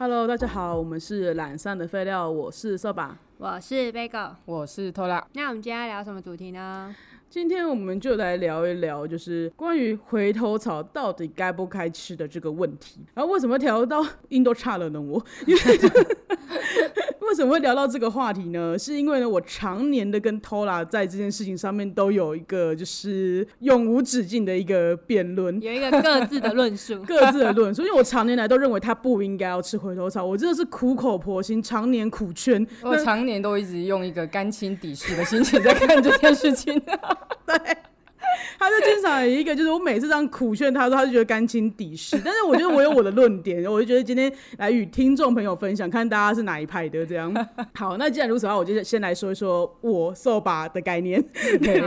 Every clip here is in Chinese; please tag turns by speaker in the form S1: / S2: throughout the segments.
S1: Hello，大家好，我们是懒散的废料，我是扫把。
S2: 我是 Bagel，
S3: 我是拖拉。
S2: 那我们今天要聊什么主题呢？
S1: 今天我们就来聊一聊，就是关于回头草到底该不该吃的这个问题。然后为什么调到印度差了呢？我 因为为什么会聊到这个话题呢？是因为呢，我常年的跟 Tola 在这件事情上面都有一个就是永无止境的一个辩论，
S2: 有一个各自的论述，
S1: 各自的论述。因为我常年来都认为他不应该要吃回头草，我真的是苦口婆心，常年苦劝。
S3: 我常年都一直用一个甘心抵视的心情在看这件事情。
S1: 对，他就经常有一个，就是我每次这样苦劝他说，他就觉得甘心抵视。但是我觉得我有我的论点，我就觉得今天来与听众朋友分享，看大家是哪一派的。这样好，那既然如此的话，我就先来说一说我瘦把的概念。
S3: 对，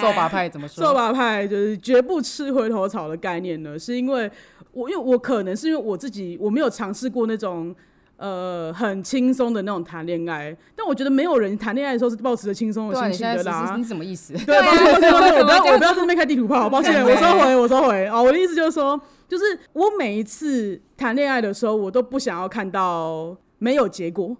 S3: 瘦把派怎么说？
S1: 瘦把派就是绝不吃回头草的概念呢，是因为我因为我可能是因为我自己我没有尝试过那种。呃，很轻松的那种谈恋爱，但我觉得没有人谈恋爱的时候是保持着轻松的心情的啦。
S3: 你什么意思？
S1: 对，抱歉，抱歉，我不要，我不要在那边开地图炮，抱歉，我收回，我收回。哦，我的意思就是说，就是我每一次谈恋爱的时候，我都不想要看到没有结果。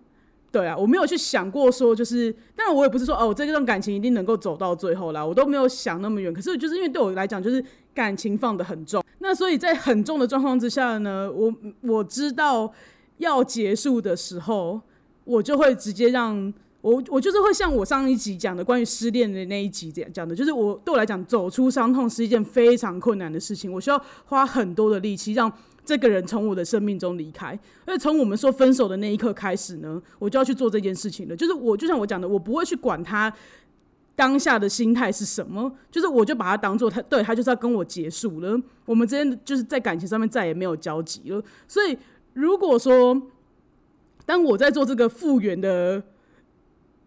S1: 对啊，我没有去想过说，就是，当然我也不是说哦，我这段感情一定能够走到最后啦，我都没有想那么远。可是就是因为对我来讲，就是感情放的很重，那所以在很重的状况之下呢，我我知道。要结束的时候，我就会直接让我，我就是会像我上一集讲的关于失恋的那一集这样讲的，就是我对我来讲，走出伤痛是一件非常困难的事情，我需要花很多的力气让这个人从我的生命中离开。而且从我们说分手的那一刻开始呢，我就要去做这件事情了。就是我就像我讲的，我不会去管他当下的心态是什么，就是我就把他当做他，对他就是要跟我结束了，我们之间就是在感情上面再也没有交集了，所以。如果说，当我在做这个复原的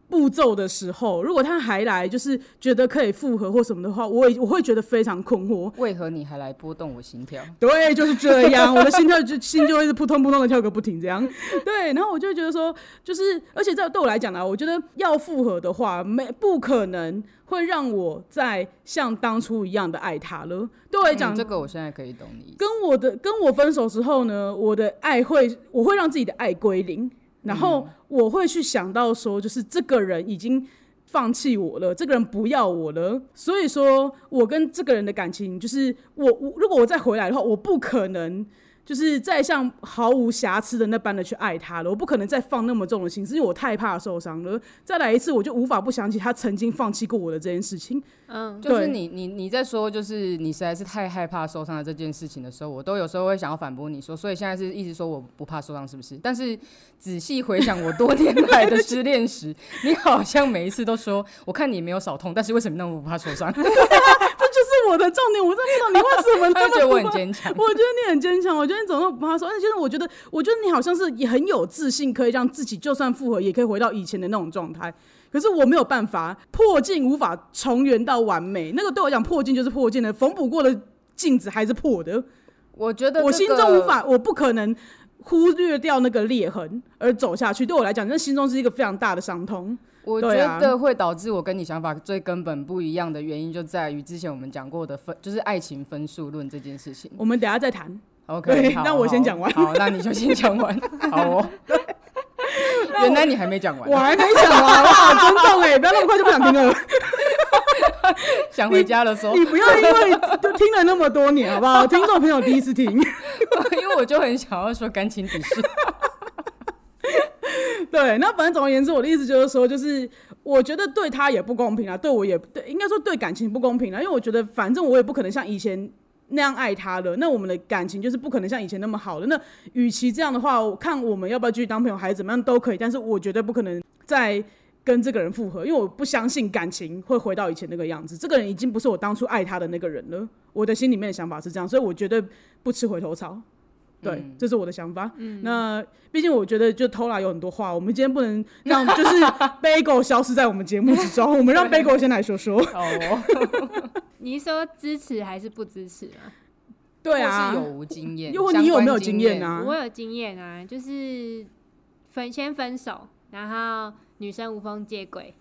S1: 步骤的时候，如果他还来，就是觉得可以复合或什么的话，我我会觉得非常困惑。
S3: 为何你还来波动我心跳？
S1: 对，就是这样，我的心跳就心就会是扑通扑通的跳个不停，这样。对，然后我就觉得说，就是而且在对我来讲呢，我觉得要复合的话，没不可能。会让我再像当初一样的爱他了。对我来讲，
S3: 这个我现在可以懂你。
S1: 跟我的跟我分手之后呢，我的爱会，我会让自己的爱归零，然后我会去想到说，就是这个人已经放弃我了，这个人不要我了。所以说我跟这个人的感情，就是我我如果我再回来的话，我不可能。就是再像毫无瑕疵的那般的去爱他了，我不可能再放那么重的心思，因为我太怕受伤了。再来一次，我就无法不想起他曾经放弃过我的这件事情。
S3: 嗯，就是你你你在说，就是你实在是太害怕受伤的这件事情的时候，我都有时候会想要反驳你说，所以现在是一直说我不怕受伤，是不是？但是仔细回想我多年来的失恋时，你好像每一次都说，我看你没有少痛，但是为什么那么不怕受伤？
S1: 是我的重点，我真不知道你为什么那么
S3: 觉得我很坚强。
S1: 我觉得你很坚强，我觉得你怎么不怕说？而且就是我觉得，我觉得你好像是也很有自信，可以让自己就算复合，也可以回到以前的那种状态。可是我没有办法，破镜无法重圆到完美。那个对我讲，破镜就是破镜的，缝补过的镜子还是破的。
S3: 我觉得
S1: 我心中无法，我不可能忽略掉那个裂痕而走下去。对我来讲，那心中是一个非常大的伤痛。
S3: 我觉得会导致我跟你想法最根本不一样的原因，就在于之前我们讲过的分，就是爱情分数论这件事情。
S1: 我们等下再谈。
S3: OK，
S1: 那我先讲完。
S3: 好，那你就先讲完。好哦。原来你还没讲完。
S1: 我还没讲完，哇，尊重哎，不要那么快就不想听了。
S3: 想回家的时候，
S1: 你不要因为就听了那么多年，好不好？听众朋友第一次听，
S3: 因为我就很想要说感情底事。
S1: 对，那反正总而言之，我的意思就是说，就是我觉得对他也不公平啊，对我也对，应该说对感情不公平啊，因为我觉得反正我也不可能像以前那样爱他了，那我们的感情就是不可能像以前那么好了。那与其这样的话，我看我们要不要继续当朋友，还是怎么样都可以，但是我绝对不可能再跟这个人复合，因为我不相信感情会回到以前那个样子。这个人已经不是我当初爱他的那个人了，我的心里面的想法是这样，所以我绝对不吃回头草。对，这是我的想法。那毕竟我觉得，就偷懒有很多话，我们今天不能让就是 Bagel 消失在我们节目之中。我们让 Bagel 先来说说。
S2: 哦，你说支持还是不支持啊？
S1: 对啊，
S3: 有无经验？
S1: 因为你有没有经验啊？
S2: 我有经验啊，就是分先分手，然后女生无缝接轨，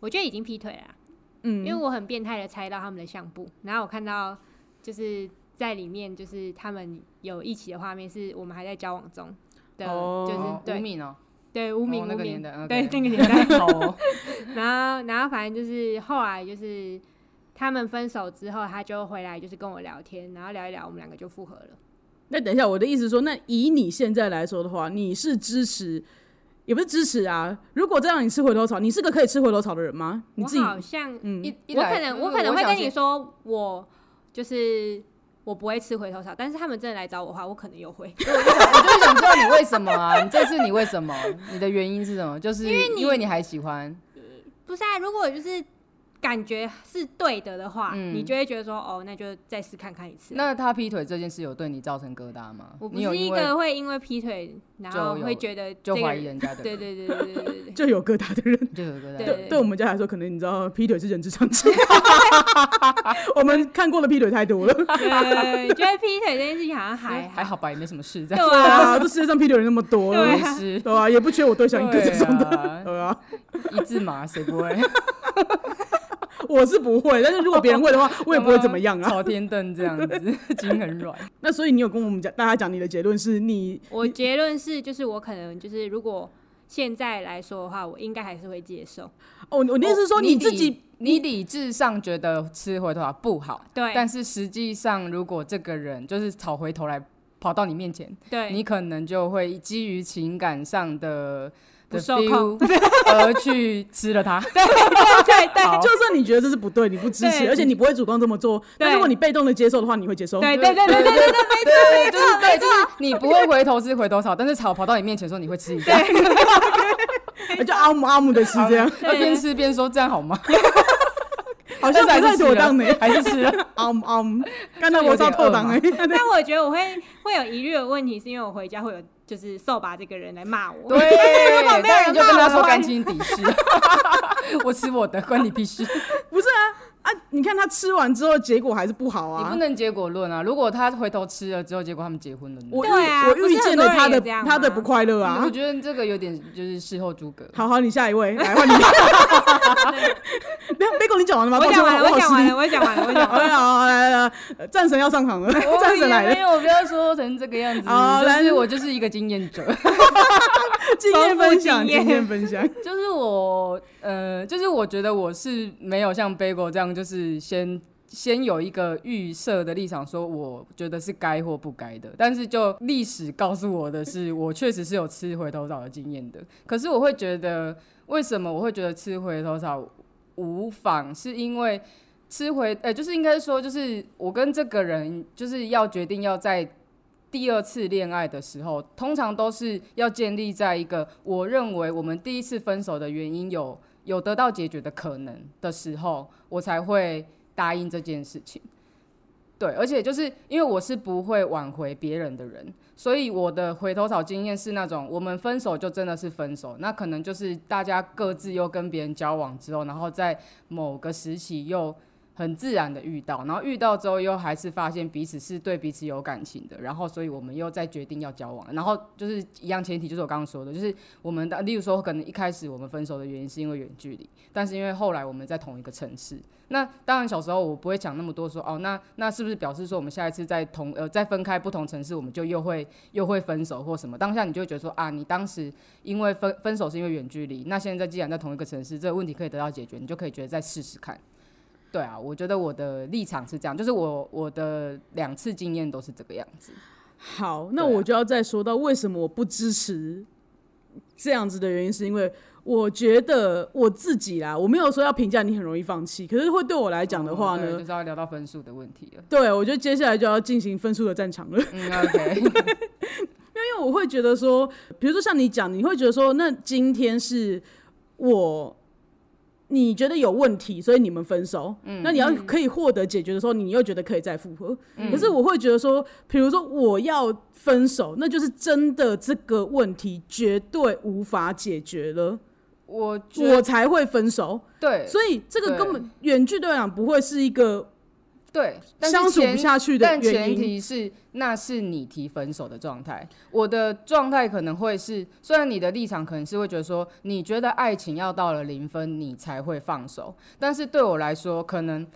S2: 我觉得已经劈腿了。嗯，因为我很变态的猜到他们的相簿，然后我看到就是。在里面就是他们有一起的画面，是我们还在交往中的，就是对
S3: 吴敏哦，
S2: 对吴敏
S3: 那个
S2: 年
S3: 代，
S2: 对那个年代。然后然后反正就是后来就是他们分手之后，他就回来就是跟我聊天，然后聊一聊，我们两个就复合了。
S1: 那等一下，我的意思说，那以你现在来说的话，你是支持，也不是支持啊？如果这样你吃回头草，你是个可以吃回头草的人吗？你自己
S2: 好像，
S3: 嗯，
S2: 我可能我可能会跟你说，我就是我不会吃回头草，但是他们真的来找我的话，我可能又会。
S3: 我就我就想知道你为什么啊？你这次你为什么？你的原因是什么？就是因为
S2: 因为
S3: 你还喜欢，
S2: 不是啊？如果就是。感觉是对的的话，你就会觉得说，哦，那就再试看看一次。
S3: 那他劈腿这件事有对你造成疙瘩吗？
S2: 我不是一个会因为劈腿然后会觉得
S3: 就怀疑人家的，
S2: 对对对对对对，
S1: 就有疙瘩的人，
S3: 就有疙瘩。
S1: 对，对我们家来说，可能你知道劈腿是人之常情。我们看过的劈腿太多了，
S2: 对，觉得劈腿这件事情好像还
S3: 还好吧，也没什么事。
S2: 对
S1: 啊，这世界上劈腿人那么多，
S2: 对
S1: 对啊，也不缺我对象一个这种的，对啊，
S3: 一字马谁不会？
S1: 我是不会，但是如果别人会的话，我也不会怎么样啊。
S3: 朝天凳这样子，筋很软。
S1: 那所以你有跟我们讲，大家讲你的结论是你，
S2: 我结论是，就是我可能就是如果现在来说的话，我应该还是会接受。
S1: 哦，我的意思是说你自己，
S3: 你理智上觉得吃回头草不好，
S2: 对。
S3: 但是实际上，如果这个人就是吵回头来跑到你面前，
S2: 对
S3: 你可能就会基于情感上的。
S2: 不受控，
S3: 而去吃了它。
S2: 对对对，
S1: 就算你觉得这是不对，你不支持，而且你不会主动这么做。但如果你被动的接受的话，你会接受。
S2: 对对对对对对，没错没错
S3: 对，就是你不会回头吃回头草，但是草跑到你面前说你会吃一下，
S1: 就阿姆阿姆的吃这样，
S3: 边吃边说这样好吗？
S1: 好像还是妥当的，
S3: 还是吃了。
S1: 嗯嗯，刚才我说妥当哎，
S2: 但我觉得我会会有疑虑的问题，是因为我回家会有。就是扫把这个人来骂我，
S3: 对，那你就跟他说干净底事，我吃我的，关你屁事。
S1: 不是啊啊！你看他吃完之后结果还是不好啊，
S3: 你不能结果论啊。如果他回头吃了之后，结果他们结婚了，
S1: 我我遇见了他的他的不快乐啊。
S3: 我觉得这个有点就是事后诸葛。
S1: 好好，你下一位来换你。没有，贝果你讲完了吗？
S2: 我讲完了，我讲完了，我讲完了，我讲完了。
S1: 好，来来来，战神要上场了，战神来了。
S3: 没有，不要说成这个样子。好，来，我就是一个经验者，
S1: 经验分享，经验分享。
S3: 就是我，呃，就是我觉得我是没有像贝果这样，就是先先有一个预设的立场，说我觉得是该或不该的。但是就历史告诉我的是，我确实是有吃回头草的经验的。可是我会觉得，为什么我会觉得吃回头草无妨？是因为吃回，呃，就是应该说，就是我跟这个人就是要决定要在。第二次恋爱的时候，通常都是要建立在一个我认为我们第一次分手的原因有有得到解决的可能的时候，我才会答应这件事情。对，而且就是因为我是不会挽回别人的人，所以我的回头草经验是那种我们分手就真的是分手，那可能就是大家各自又跟别人交往之后，然后在某个时期又。很自然的遇到，然后遇到之后又还是发现彼此是对彼此有感情的，然后所以我们又再决定要交往，然后就是一样前提就是我刚刚说的，就是我们的例如说可能一开始我们分手的原因是因为远距离，但是因为后来我们在同一个城市，那当然小时候我不会想那么多，说哦那那是不是表示说我们下一次在同呃再分开不同城市我们就又会又会分手或什么？当下你就会觉得说啊你当时因为分分手是因为远距离，那现在既然在同一个城市，这个问题可以得到解决，你就可以觉得再试试看。对啊，我觉得我的立场是这样，就是我我的两次经验都是这个样子。
S1: 好，那我就要再说到为什么我不支持这样子的原因，是因为我觉得我自己啦，我没有说要评价你很容易放弃，可是会对我来讲的话呢，
S3: 就是要聊到分数的问题了。
S1: 对，我觉得接下来就要进行分数的战场了。
S3: 嗯，OK。
S1: 因为我会觉得说，比如说像你讲，你会觉得说，那今天是我。你觉得有问题，所以你们分手。嗯，那你要可以获得解决的时候，你又觉得可以再复合。嗯，可是我会觉得说，比如说我要分手，那就是真的这个问题绝对无法解决了，
S3: 我
S1: 我才会分手。
S3: 对，
S1: 所以这个根本远距对我讲不会是一个。
S3: 对，
S1: 相处不下去的
S3: 但前提是那是你提分手的状态。我的状态可能会是，虽然你的立场可能是会觉得说，你觉得爱情要到了零分你才会放手，但是对我来说，可能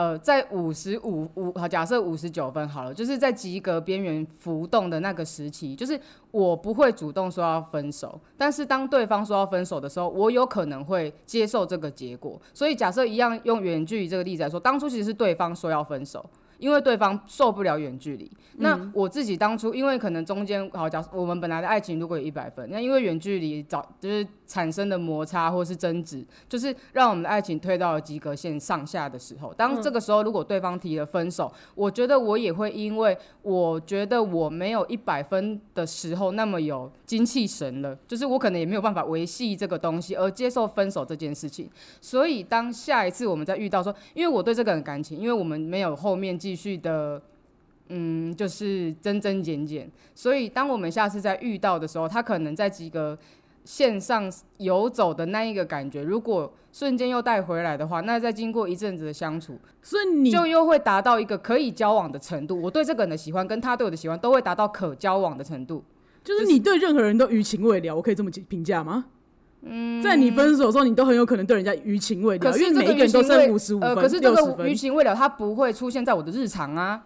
S3: 呃，在五十五五好，假设五十九分好了，就是在及格边缘浮动的那个时期，就是我不会主动说要分手，但是当对方说要分手的时候，我有可能会接受这个结果。所以假设一样用远距离这个例子来说，当初其实是对方说要分手。因为对方受不了远距离，那我自己当初因为可能中间好假，我们本来的爱情如果有一百分，那因为远距离早就是产生的摩擦或是争执，就是让我们的爱情推到了及格线上下的时候，当这个时候如果对方提了分手，我觉得我也会因为我觉得我没有一百分的时候那么有精气神了，就是我可能也没有办法维系这个东西而接受分手这件事情，所以当下一次我们在遇到说，因为我对这个人感情，因为我们没有后面继继续的，嗯，就是增增减减。所以，当我们下次再遇到的时候，他可能在几个线上游走的那一个感觉，如果瞬间又带回来的话，那再经过一阵子的相处，
S1: 所以你
S3: 就又会达到一个可以交往的程度。我对这个人的喜欢，跟他对我的喜欢，都会达到可交往的程度。
S1: 就是你对任何人都余情未了，我可以这么评价吗？嗯，在你分手的时候，你都很有可能对人家余情未了，因为每一个人都剩五十五分、
S3: 可是这个余情未了，它不会出现在我的日常啊。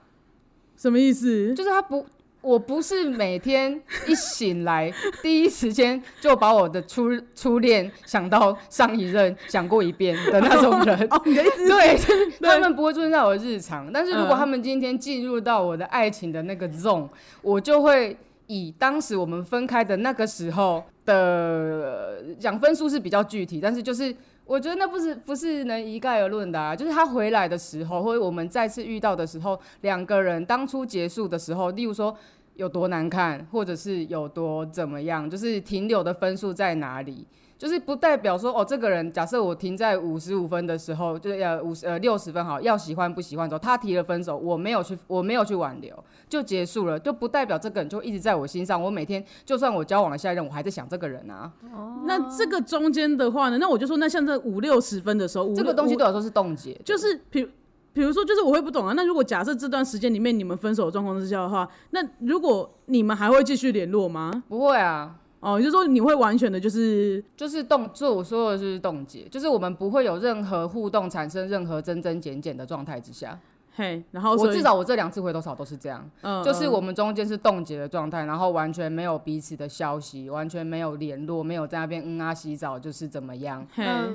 S1: 什么意思？
S3: 就是他不，我不是每天一醒来第一时间就把我的初初恋想到上一任想过一遍的那种人。
S1: 哦，你的意思
S3: 对，他们不会出现在我的日常。但是如果他们今天进入到我的爱情的那个 zone，我就会。以当时我们分开的那个时候的讲分数是比较具体，但是就是我觉得那不是不是能一概而论的啊。就是他回来的时候，或者我们再次遇到的时候，两个人当初结束的时候，例如说有多难看，或者是有多怎么样，就是停留的分数在哪里。就是不代表说哦，这个人假设我停在五十五分的时候，就是呃五十呃六十分好，要喜欢不喜欢的时候，他提了分手，我没有去，我没有去挽留，就结束了，就不代表这个人就一直在我心上。我每天就算我交往了下一任，我还在想这个人啊。
S1: 哦。那这个中间的话呢？那我就说，那像这五六十分的时候，
S3: 这个东西对我来说是冻结。
S1: 就是比比如说，就是我会不懂啊。那如果假设这段时间里面你们分手的状况之下的话，那如果你们还会继续联络吗？
S3: 不会啊。
S1: 哦，也就是说你会完全的，就是
S3: 就是冻，就我说的是冻结，就是我们不会有任何互动，产生任何增增减减的状态之下。
S1: 嘿，然后
S3: 我至少我这两次回头草都是这样，就是我们中间是冻结的状态，然后完全没有彼此的消息，完全没有联络，没有在那边嗯啊洗澡，就是怎么样？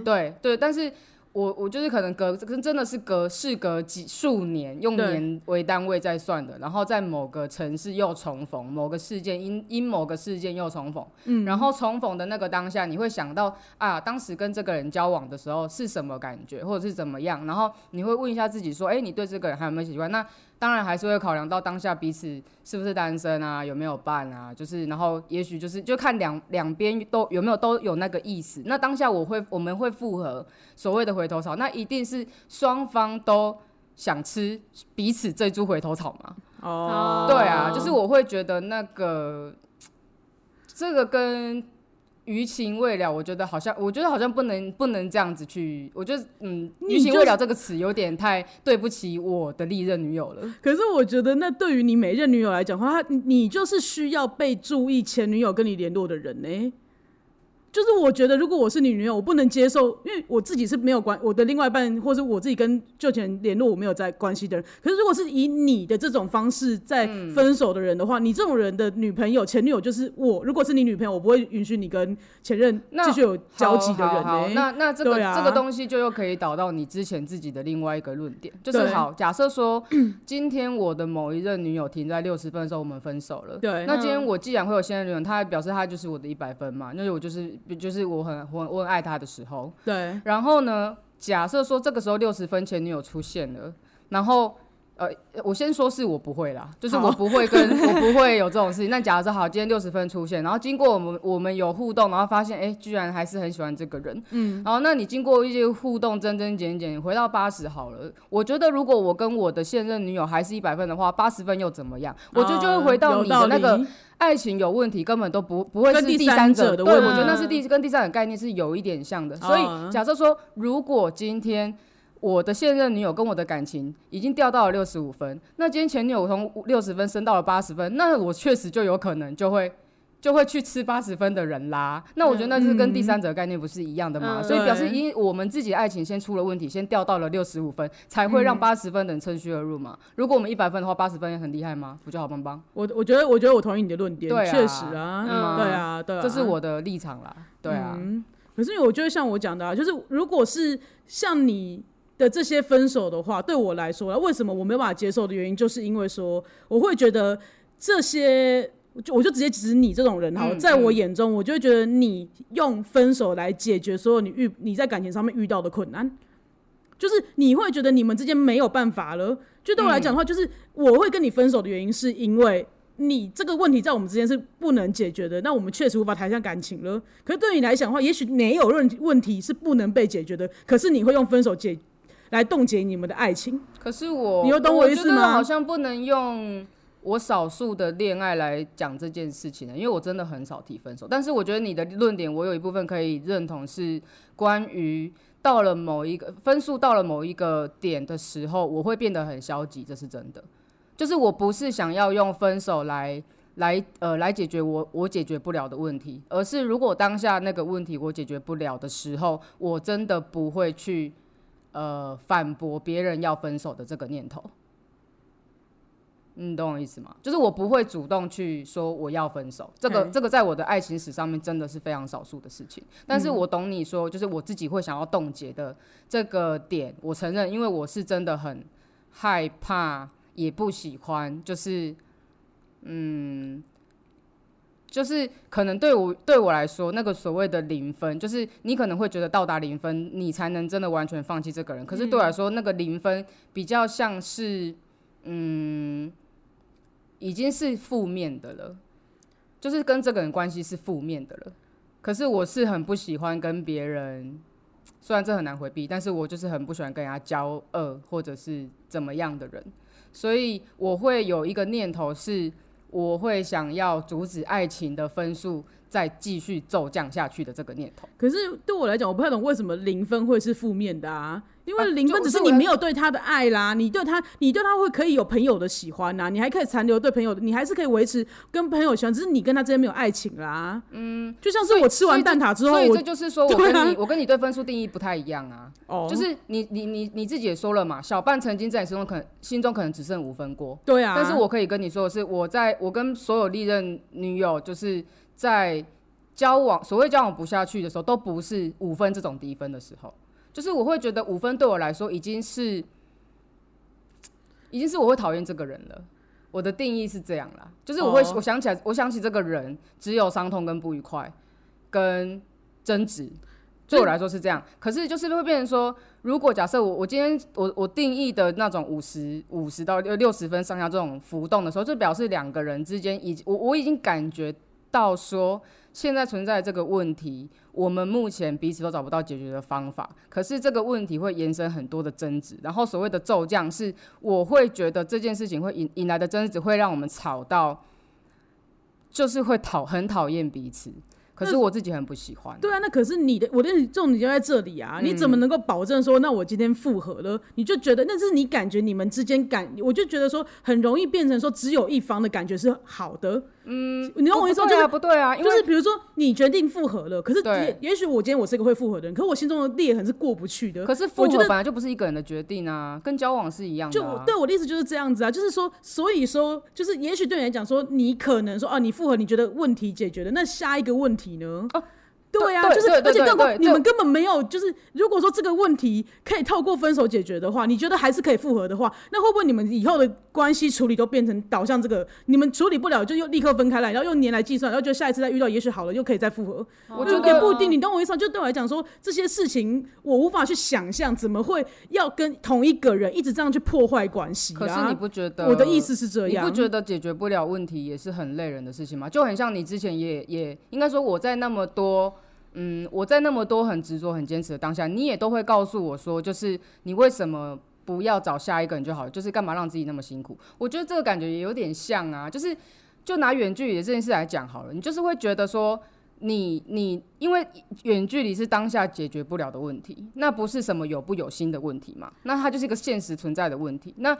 S3: 对对，但是。我我就是可能隔跟真的是隔事隔几数年，用年为单位在算的，然后在某个城市又重逢，某个事件因因某个事件又重逢，嗯，然后重逢的那个当下，你会想到啊，当时跟这个人交往的时候是什么感觉，或者是怎么样，然后你会问一下自己说，哎，你对这个人还有没有喜欢？那当然还是会考量到当下彼此是不是单身啊，有没有伴啊，就是然后也许就是就看两两边都有没有都有那个意思。那当下我会我们会复合所谓的回头草，那一定是双方都想吃彼此这株回头草嘛？哦，对啊，就是我会觉得那个这个跟。余情未了，我觉得好像，我觉得好像不能不能这样子去，我觉得，嗯，余情未了这个词有点太对不起我的历任女友了。
S1: 可是我觉得，那对于你每任女友来讲的话，你就是需要被注意前女友跟你联络的人呢。就是我觉得，如果我是你女友，我不能接受，因为我自己是没有关我的另外一半，或者我自己跟旧前联络我没有在关系的人。可是如果是以你的这种方式在分手的人的话，你这种人的女朋友、前女友就是我。如果是你女朋友，我不会允许你跟前任继续有交集的人呢。
S3: 那那这个这个东西就又可以导到你之前自己的另外一个论点，就是好，假设说今天我的某一任女友停在六十分的时候，我们分手了。
S1: 对。
S3: 那今天我既然会有现任女友，她表示她就是我的一百分嘛，那我就是。就是我很我我很爱他的时候，
S1: 对。
S3: 然后呢，假设说这个时候六十分前女友出现了，然后呃，我先说是我不会啦，就是我不会跟我不会有这种事情。那假如说好，今天六十分出现，然后经过我们我们有互动，然后发现哎，居然还是很喜欢这个人，嗯。然后那你经过一些互动，增增减减，回到八十好了。我觉得如果我跟我的现任女友还是一百分的话，八十分又怎么样？我觉得就会回到你的那个。爱情有问题，根本都不不会是第三者
S1: 的
S3: 问题。对，我觉得那是第跟第三者概念是有一点像的。所以假设说，如果今天我的现任女友跟我的感情已经掉到了六十五分，那今天前女友从六十分升到了八十分，那我确实就有可能就会就会去吃八十分的人啦。那我觉得那就是跟第三者概念不是一样的嘛，
S2: 嗯
S3: 所以表示因我们自己的爱情先出了问题，先掉到了六十五分，才会让八十分的人趁虚而入嘛。如果我们一百分的话，八十分也很厉害吗？不就好棒棒？
S1: 我我觉得我觉得我同意你的论点，
S3: 对啊
S1: 确实啊，
S2: 嗯
S1: 对啊，对啊，
S3: 这是我的立场啦。对啊，
S1: 嗯，可是我觉得像我讲的啊，就是如果是像你的这些分手的话，对我来说啊，为什么我没有办法接受的原因，就是因为说我会觉得这些。就我就直接指你这种人好了，
S3: 嗯
S1: 在我眼中，我就会觉得你用分手来解决所有你遇你在感情上面遇到的困难，就是你会觉得你们之间没有办法了。就对我来讲的话，就是我会跟你分手的原因，是因为你这个问题在我们之间是不能解决的，那我们确实无法谈下感情了。可是对你来讲的话，也许没有问问题是不能被解决的，可是你会用分手解来冻结你们的爱情。
S3: 可是我，
S1: 你又懂我意思吗
S3: 觉得好像不能用我少数的恋爱来讲这件事情呢，因为我真的很少提分手。但是我觉得你的论点，我有一部分可以认同，是关于到了某一个分数到了某一个点的时候，我会变得很消极，这是真的。就是我不是想要用分手来来呃来解决我我解决不了的问题，而是如果当下那个问题我解决不了的时候，我真的不会去呃反驳别人要分手的这个念头。你懂我意思吗？就是我不会主动去说我要分手，这个
S1: 嗯
S3: 这个在我的爱情史上面真的是非常少数的事情。但
S1: 嗯
S3: 是我懂你说，就是我自己会想要冻结的这个点，我承认，因为我是真的很害怕，也不喜欢，就是嗯，就是可能对我对我来说，那个所谓的零分，就是你可能会觉得到达零分，你才能真的完全放弃这个人。可是对我来说，那个零分比较像是嗯，已经是负面的了，就是跟这个人关系是负面的了。可是我是很不喜欢跟别人，虽然这很难回避，但是我就是很不喜欢跟人家交恶或者是怎么样的人，所以我会有一个念头是，我会想要阻止爱情的分数再继续骤降下去的这个念头。
S1: 可是对我来讲，我不太懂为什么零分会是负面的啊？因为
S3: 啊
S1: 零分只是你没有对他的爱啦，你对他，你对他会可以有朋友的喜欢呐，你还可以残留对朋友的，你还是可以维持跟朋友喜欢，只是你跟他之间没有爱情啦。嗯，就像是我吃完蛋挞之后，
S3: 所以
S1: 我
S3: 这就是说我跟你，我跟你对分数定义不太一样啊。
S1: 哦，
S3: 就是你你你你自己也说了嘛，小半曾经在你心中可能心中可能只剩五分过，
S1: 对啊，
S3: 但是我可以跟你说的是，我在我跟所有历任女友，就是在交往所谓交往不下去的时候，都不是五分这种低分的时候，就是我会觉得五分对我来说已经是已经是我会讨厌这个人了。我的定义是这样啦，就是我会、
S1: 哦
S3: 我想起来，我想起这个人只有伤痛跟不愉快跟争执，对我来说是这样。可是就是会变成说，如果假设我我今天我我定义的那种五十五十到六六十分上下这种浮动的时候，就表示两个人之间已我我已经感觉到说，现在存在这个问题，我们目前彼此都找不到解决的方法。可是这个问题会延伸很多的争执，然后所谓的骤降是，我会觉得这件事情会引引来的争执会让我们吵到，就是会讨很讨厌彼此。可是我自己很不喜欢。
S1: 对啊，那可是你的我的重点就在这里啊！你怎么能够保证说，那我今天复合了，你就觉得那是你感觉你们之间感，我就觉得说很容易变成说只有一方的感觉是好的。嗯，你懂我意思吗？就是
S3: 不对啊，不对啊，因为
S1: 就是比如说你决定复合了，可是也也许我今天我是一个会复合的人，可是我心中的裂痕是过不去的。
S3: 可是复合本来就不是一个人的决定啊，跟交往是一样的、
S1: 就对我的意思就是这样子啊，就是说，所以说，就是也许对你来讲说，你可能说啊，你复合，你觉得问题解决了，那下一个问题呢？
S3: 哦
S1: 对啊，就是而且更何
S3: 对对
S1: 况你们根本没有，就是如果说这个问题可以透过分手解决的话，你觉得还是可以复合的话，那会不会你们以后的关系处理都变成导向这个？你们处理不了就又立刻分开来，然后用年来计算，然后就下一次再遇到，也许好了又可以再复合。
S3: 我
S1: 就
S3: 觉得
S1: 也不一定，你懂我意思吗？就对我来讲说，这些事情我无法去想象，怎么会要跟同一个人一直这样去破坏关系、啊？
S3: 可是你不觉得？
S1: 我的意思是这样，
S3: 你不觉得解决不了问题也是很累人的事情吗？就很像你之前也也应该说我在那么多。嗯，我在那么多很执着、很坚持的当下，你也都会告诉我说，就是你为什么不要找下一个人就好了？就是干嘛让自己那么辛苦？我觉得这个感觉也有点像啊，就是就拿远距离这件事来讲好了，你就是会觉得说，你你因为远距离是当下解决不了的问题，那不是什么有不有心的问题嘛？那它就是一个现实存在的问题。那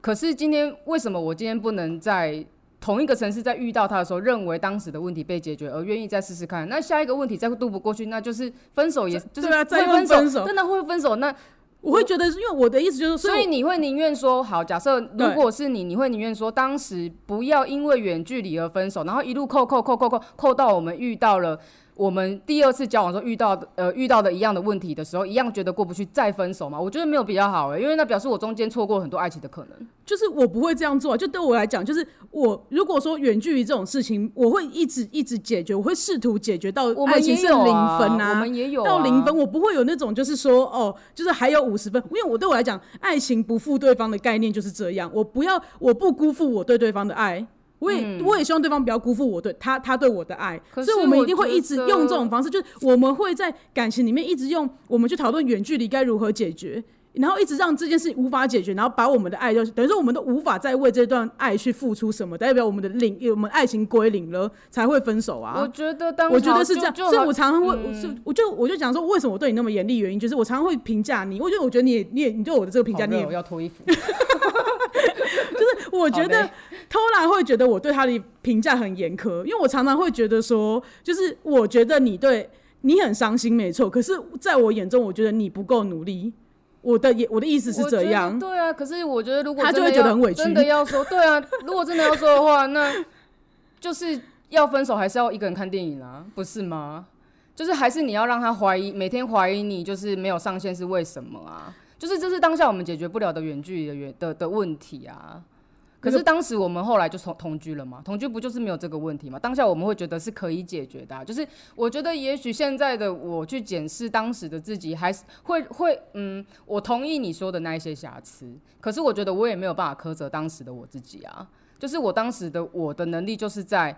S3: 可是今天为什么我今天不能在同一个城市在遇到他的时候，认为当时的问题被解决，而愿意再试试看。那下一个问题再渡不过去，那就是分手，也就是会分
S1: 分手
S3: 真的会分手。那
S1: 我会觉得，因为我的意思就是，
S3: 所以你会宁愿说，好，假设如果是你，你会宁愿说，当时不要因为远距离而分手，然后一路扣扣扣扣扣扣到我们遇到了。我们第二次交往时候遇到的呃遇到的一样的问题的时候，一样觉得过不去再分手嘛？我觉得没有比较好哎，因为那表示我中间错过很多爱情的可能。
S1: 就是我不会这样做，就对我来讲，就是我如果说远距离这种事情，我会一直一直解决，我会试图解决到爱情是零分
S3: 啊，我们也有
S1: 到零分，我不会有那种就是说哦，就是还有五十分，因为我对我来讲，爱情不负对方的概念就是这样，我不要我不辜负我对对方的爱。我也我也希望对方不要辜负我对他他对我的爱，所以我们一定会一直用这种方式，就是我们会在感情里面一直用我们去讨论远距离该如何解决，然后一直让这件事无法解决，然后把我们的爱就是等于说我们都无法再为这段爱去付出什么，代表我们的零我们爱情归零了才会分手啊。
S3: 我觉得当
S1: 我觉得是这样，所以我常常会是我就我就讲说为什么我对你那么严厉，原因就是我常常会评价你，我觉得我觉得你也你也你对我的这个评价，你也
S3: 要脱衣服。
S1: 就是我觉得偷懒会觉得我对他的评价很严苛，因为我常常会觉得说，就是我觉得你对你很伤心，没错。可是在我眼中，我觉得你不够努力。我的也我的意思是这样，
S3: 对啊。可是我觉得如果
S1: 他就会觉得很委屈，
S3: 真的要说，对啊。如果真的要说的话，那 就是要分手，还是要一个人看电影啊？不是吗？就是还是你要让他怀疑，每天怀疑你，就是没有上线是为什么啊？就是这是当下我们解决不了的远距离的远的的问题啊。可是当时我们后来就同同居了嘛，同居不就是没有这个问题嘛？当下我们会觉得是可以解决的。就是我觉得也许现在的我去检视当时的自己，还是会会嗯，我同意你说的那一些瑕疵。可是我觉得我也没有办法苛责当时的我自己啊。就是我当时的我的能力就是在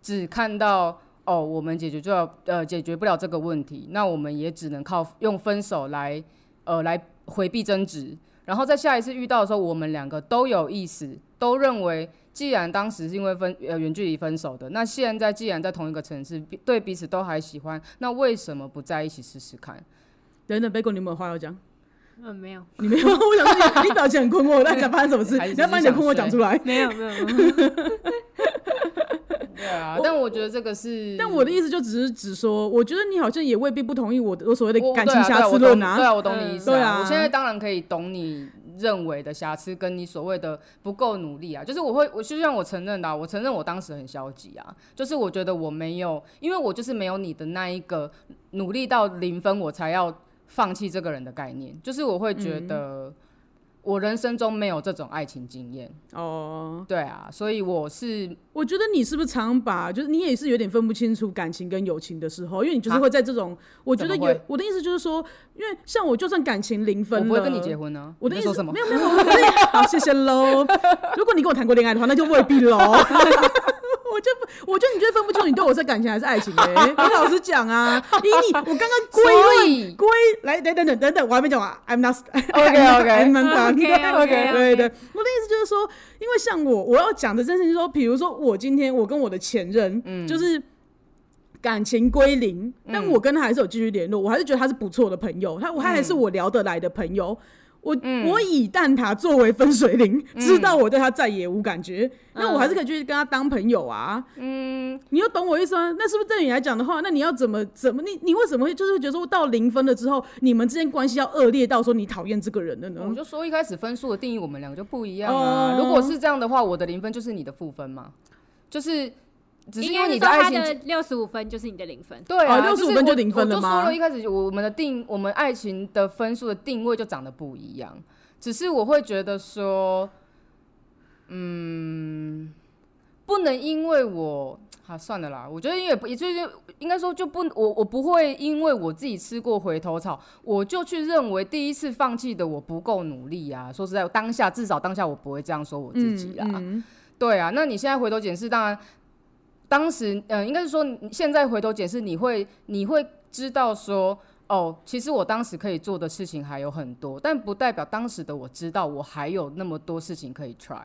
S3: 只看到哦，我们解决就要呃解决不了这个问题，那我们也只能靠用分手来呃来。回避争执，然后在下一次遇到的时候，我们两个都有意思，都认为，既然当时是因为分呃远距离分手的，那现在既然在同一个城市，对彼此都还喜欢，那为什么不在一起试试看？
S1: 等等，贝果，你有没有话要讲？
S2: 嗯，没有，
S1: 你没有。我想说，你表情很困惑，那你想发生什么事？你要把你的困惑讲出来。
S2: 没有，没有。
S3: 对啊，但我觉得这个是，
S1: 但我的意思就只是只说，我觉得你好像也未必不同意我的我所谓的感情瑕疵论
S3: 啊。对啊，我懂你意思。对啊，我现在当然可以懂你认为的瑕疵，跟你所谓的不够努力啊。就是我会，我就像我承认的，我承认我当时很消极啊。就是我觉得我没有，因为我就是没有你的那一个努力到零分，我才要放弃这个人的概念。就是我会觉得。我人生中没有这种爱情经验哦，对啊，所以我是
S1: 我觉得你是不是常把就是你也是有点分不清楚感情跟友情的时候，因为你就是会在这种，我觉得有我的意思就是说，因为像我就算感情零分，
S3: 我不会跟你结婚呢。
S1: 我的意思
S3: 什么？
S1: 没有没有，好谢谢喽。如果你跟我谈过恋爱的话，那就未必喽。我就不，我就你觉得分不出你对我是感情还是爱情哎，你老实讲啊！以你，我刚刚 归论归来，等等等等等，我还没讲完，I'm not
S3: OK OK，I'm
S2: not OK，
S1: 对对，我的意思就是说，因为像我，我要讲的真是说，比如说我今天我跟我的前任，嗯，就是感情归零，但我跟他还是有继续联络，我还是觉得他是不错的朋友，他我还是我聊得来的朋友。我我以蛋挞作为分水岭，知道我对他再也无感觉，那我还是可以继续跟他当朋友啊。嗯，你又懂我意思吗？那是不是对你来讲的话，那你要怎么怎么你你为什么会就是觉得说到零分了之后，你们之间关系要恶劣到说你讨厌这个人了呢？
S3: 我就说一开始分数的定义，我们两个就不一样啊。如果是这样的话，我的零分就是你的负分嘛，就是。只是因为你的爱情
S2: 六十五分就是你的零分，
S3: 对啊，
S1: 六十五分就零分了
S3: 吗？我就说了一开始我们的定，我们爱情的分数的定位就长得不一样。只是我会觉得说，嗯，不能因为我，啊，算了啦。我觉得因为也就是应该说就不，我我不会因为我自己吃过回头草，我就去认为第一次放弃的我不够努力啊。说实在，当下至少当下我不会这样说我自己啦。对啊，那你现在回头检视，当然。当时，嗯，应该是说，现在回头解释，你会，你会知道说，哦，其实我当时可以做的事情还有很多，但不代表当时的我知道我还有那么多事情可以 try。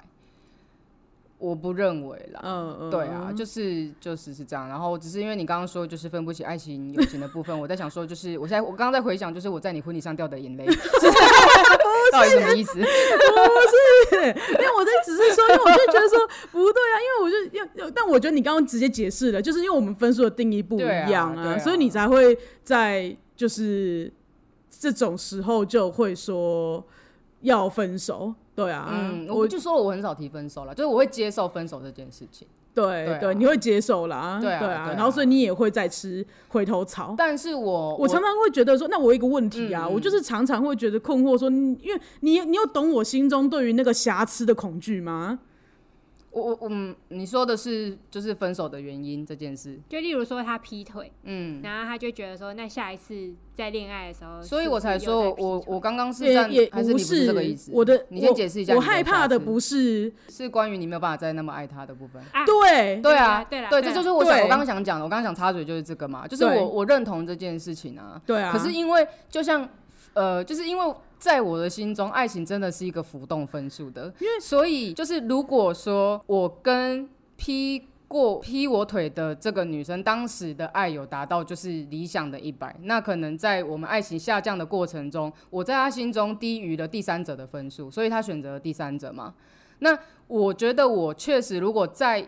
S3: 我不认为啦，
S1: 嗯嗯，
S3: 对啊，就是就是是这样。然后只是因为你刚刚说就是分不清爱情友情的部分，我在想说就是我现在我刚刚在回想就是我在你婚礼上掉的眼泪，到底什么意思？
S1: 不是，因为我在只是说，因为我就觉得说不对啊，因为我就要要，但我觉得你刚刚直接解释了，就是因为我们分数的定义不一样
S3: 啊
S1: 所以你才会在就是这种时候就会说要分手。对啊，
S3: 嗯，
S1: 我
S3: 我就说我很少提分手了，就是我会接受分手这件事情。
S1: 对
S3: 对啊
S1: 你会接受啦，
S3: 对啊对啊
S1: 然后所以你也会再吃回头草。
S3: 但是我
S1: 我常常会觉得说，那我有一个问题啊，我就是常常会觉得困惑说，因为你你有懂我心中对于那个瑕疵的恐惧吗？
S3: 我我嗯，你说的是就是分手的原因这件事，
S2: 就例如说他劈腿，
S3: 嗯，
S2: 然后他就觉得说，那下一次在恋爱的时候，
S3: 所以我才说我我我刚刚是
S1: 也
S3: 站
S1: 也不
S3: 还是你不是这个意思？
S1: 我的
S3: 你先解释一下
S1: 我。我害怕的不是
S3: 是关于你没有办法再那么爱他的部分。
S2: 啊
S1: 对
S3: 对啊，对，
S2: 对啦对
S3: 这就是我想我刚刚想讲的，我刚刚想插嘴就是这个嘛，就是我我认同这件事情啊。
S1: 对啊，
S3: 可是因为就像呃，就是因为在我的心中，爱情真的是一个浮动分数的，因为所以就是如果说我跟劈过劈我腿的这个女生，当时的爱有达到就是理想的一百，那可能在我们爱情下降的过程中，我在她心中低于了第三者的分数，所以她选择了第三者嘛。那我觉得我确实如果再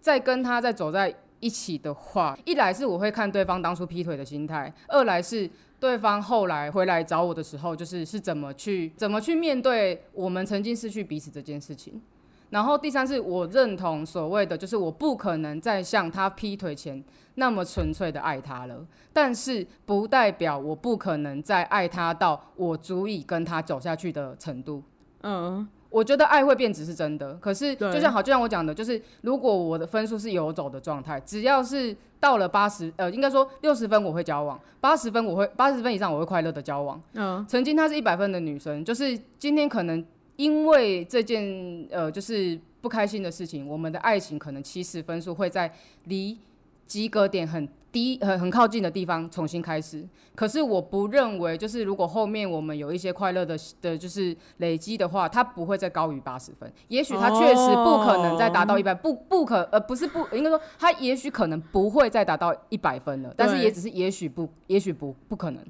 S3: 再跟他再走在一起的话，一来是我会看对方当初劈腿的心态，二来是对方后来回来找我的时候，就是是怎么去怎么去面对我们曾经失去彼此这件事情。然后第三是我认同所谓的，就是我不可能再像他劈腿前那么纯粹的爱他了，但是不代表我不可能再爱他到我足以跟他走下去的程度。
S1: 嗯，
S3: 我觉得爱会变质是真的，可是就像好，就像我讲的，就是如果我的分数是游走的状态，只要是到了八十，呃，应该说六十分我会交往，八十分我会八十分以上我会快乐的交往。
S1: 嗯，
S3: 曾经她是一百分的女生，就是今天可能因为这件呃就是不开心的事情，我们的爱情可能七十分数会在离及格点很低、很很靠近的地方重新开始。可是我不认为，就是如果后面我们有一些快乐的的，就是累积的话，它不会再高于八十分。也许它确实不可能再达到一百、不不可呃不是不应该说它也许可能不会再达到一百分了，但是也只是也许不也许不不可能。